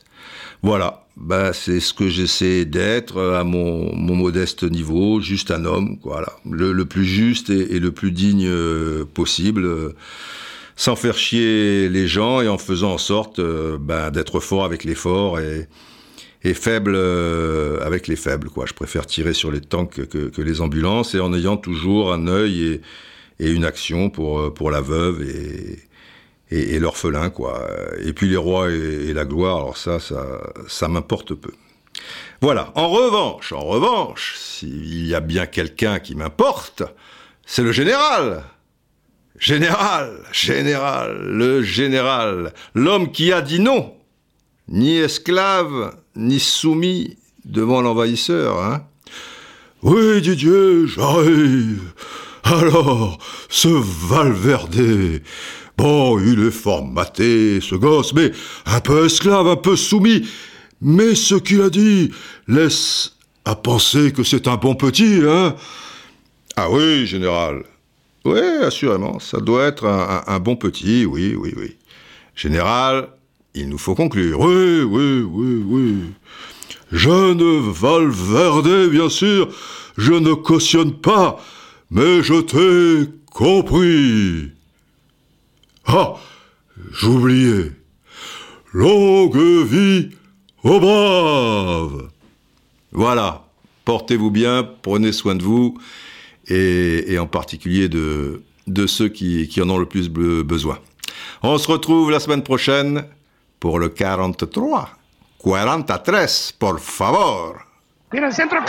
Voilà, bah, c'est ce que j'essaie d'être euh, à mon, mon, modeste niveau, juste un homme, voilà, le, le plus juste et, et, le plus digne euh, possible, euh, sans faire chier les gens et en faisant en sorte bah, d'être fort avec les forts et, et faible avec les faibles. Quoi. Je préfère tirer sur les tanks que, que les ambulances et en ayant toujours un œil et, et une action pour, pour la veuve et, et, l'orphelin, quoi. Et puis les rois et, la gloire, alors ça, ça, ça m'importe peu. Voilà. En revanche, en revanche, s'il y a bien quelqu'un qui m'importe, c'est le général. Général, général, le général, l'homme qui a dit non, ni esclave, ni soumis devant l'envahisseur, hein. Oui, Didier, j'arrive. Alors, ce Valverde, Bon, il est formaté, ce gosse, mais un peu esclave, un peu soumis. Mais ce qu'il a dit laisse à penser que c'est un bon petit, hein Ah oui, général. Oui, assurément, ça doit être un, bon petit, oui, oui, oui. Général, il nous faut conclure. Oui, oui, oui, oui. Jeune Valverde, bien sûr, je ne cautionne pas, mais je t'ai compris. Ah, j'oubliais. Longue vie aux braves. Voilà, portez-vous bien, prenez soin de vous, et, en particulier de, ceux qui, en ont le plus besoin. On se retrouve la semaine prochaine pour le 43. 43, por favor. Viene el centro.